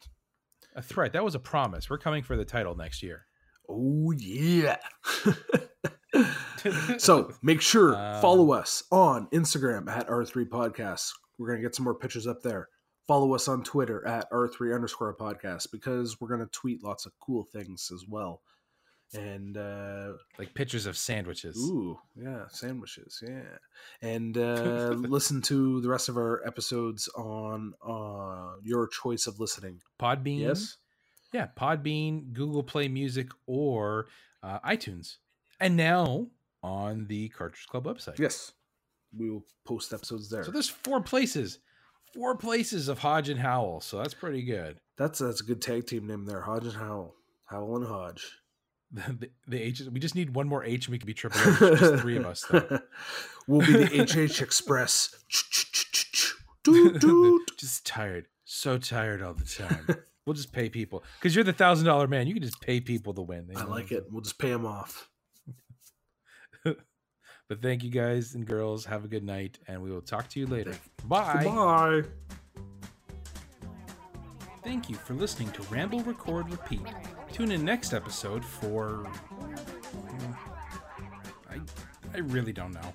a threat. That was a promise. We're coming for the title next year. Oh yeah. so make sure Um, follow us on Instagram at R3 Podcasts. We're gonna get some more pictures up there. Follow us on Twitter at R3 underscore podcast because we're gonna tweet lots of cool things as well. And uh like pictures of sandwiches. ooh, yeah, sandwiches, yeah. And uh listen to the rest of our episodes on uh your choice of listening. Podbean. Yes? Yeah, Podbean, Google Play Music, or uh, iTunes. And now on the Cartridge Club website. Yes. We will post episodes there. So there's four places, four places of Hodge and Howell. So that's pretty good. That's that's a good tag team name there. Hodge and Howell. Howell and Hodge. The, the, the H. We just need one more H, and we can be triple H. Just three of us. Though. we'll be the HH Express. Just tired, so tired all the time. We'll just pay people because you're the thousand dollar man. You can just pay people to win. They I like it. We'll just pay them off. But thank you guys and girls. Have a good night, and we will talk to you later. Bye. Bye. Thank you for listening to Ramble, Record, Repeat. Tune in next episode for. Hmm, I I really don't know.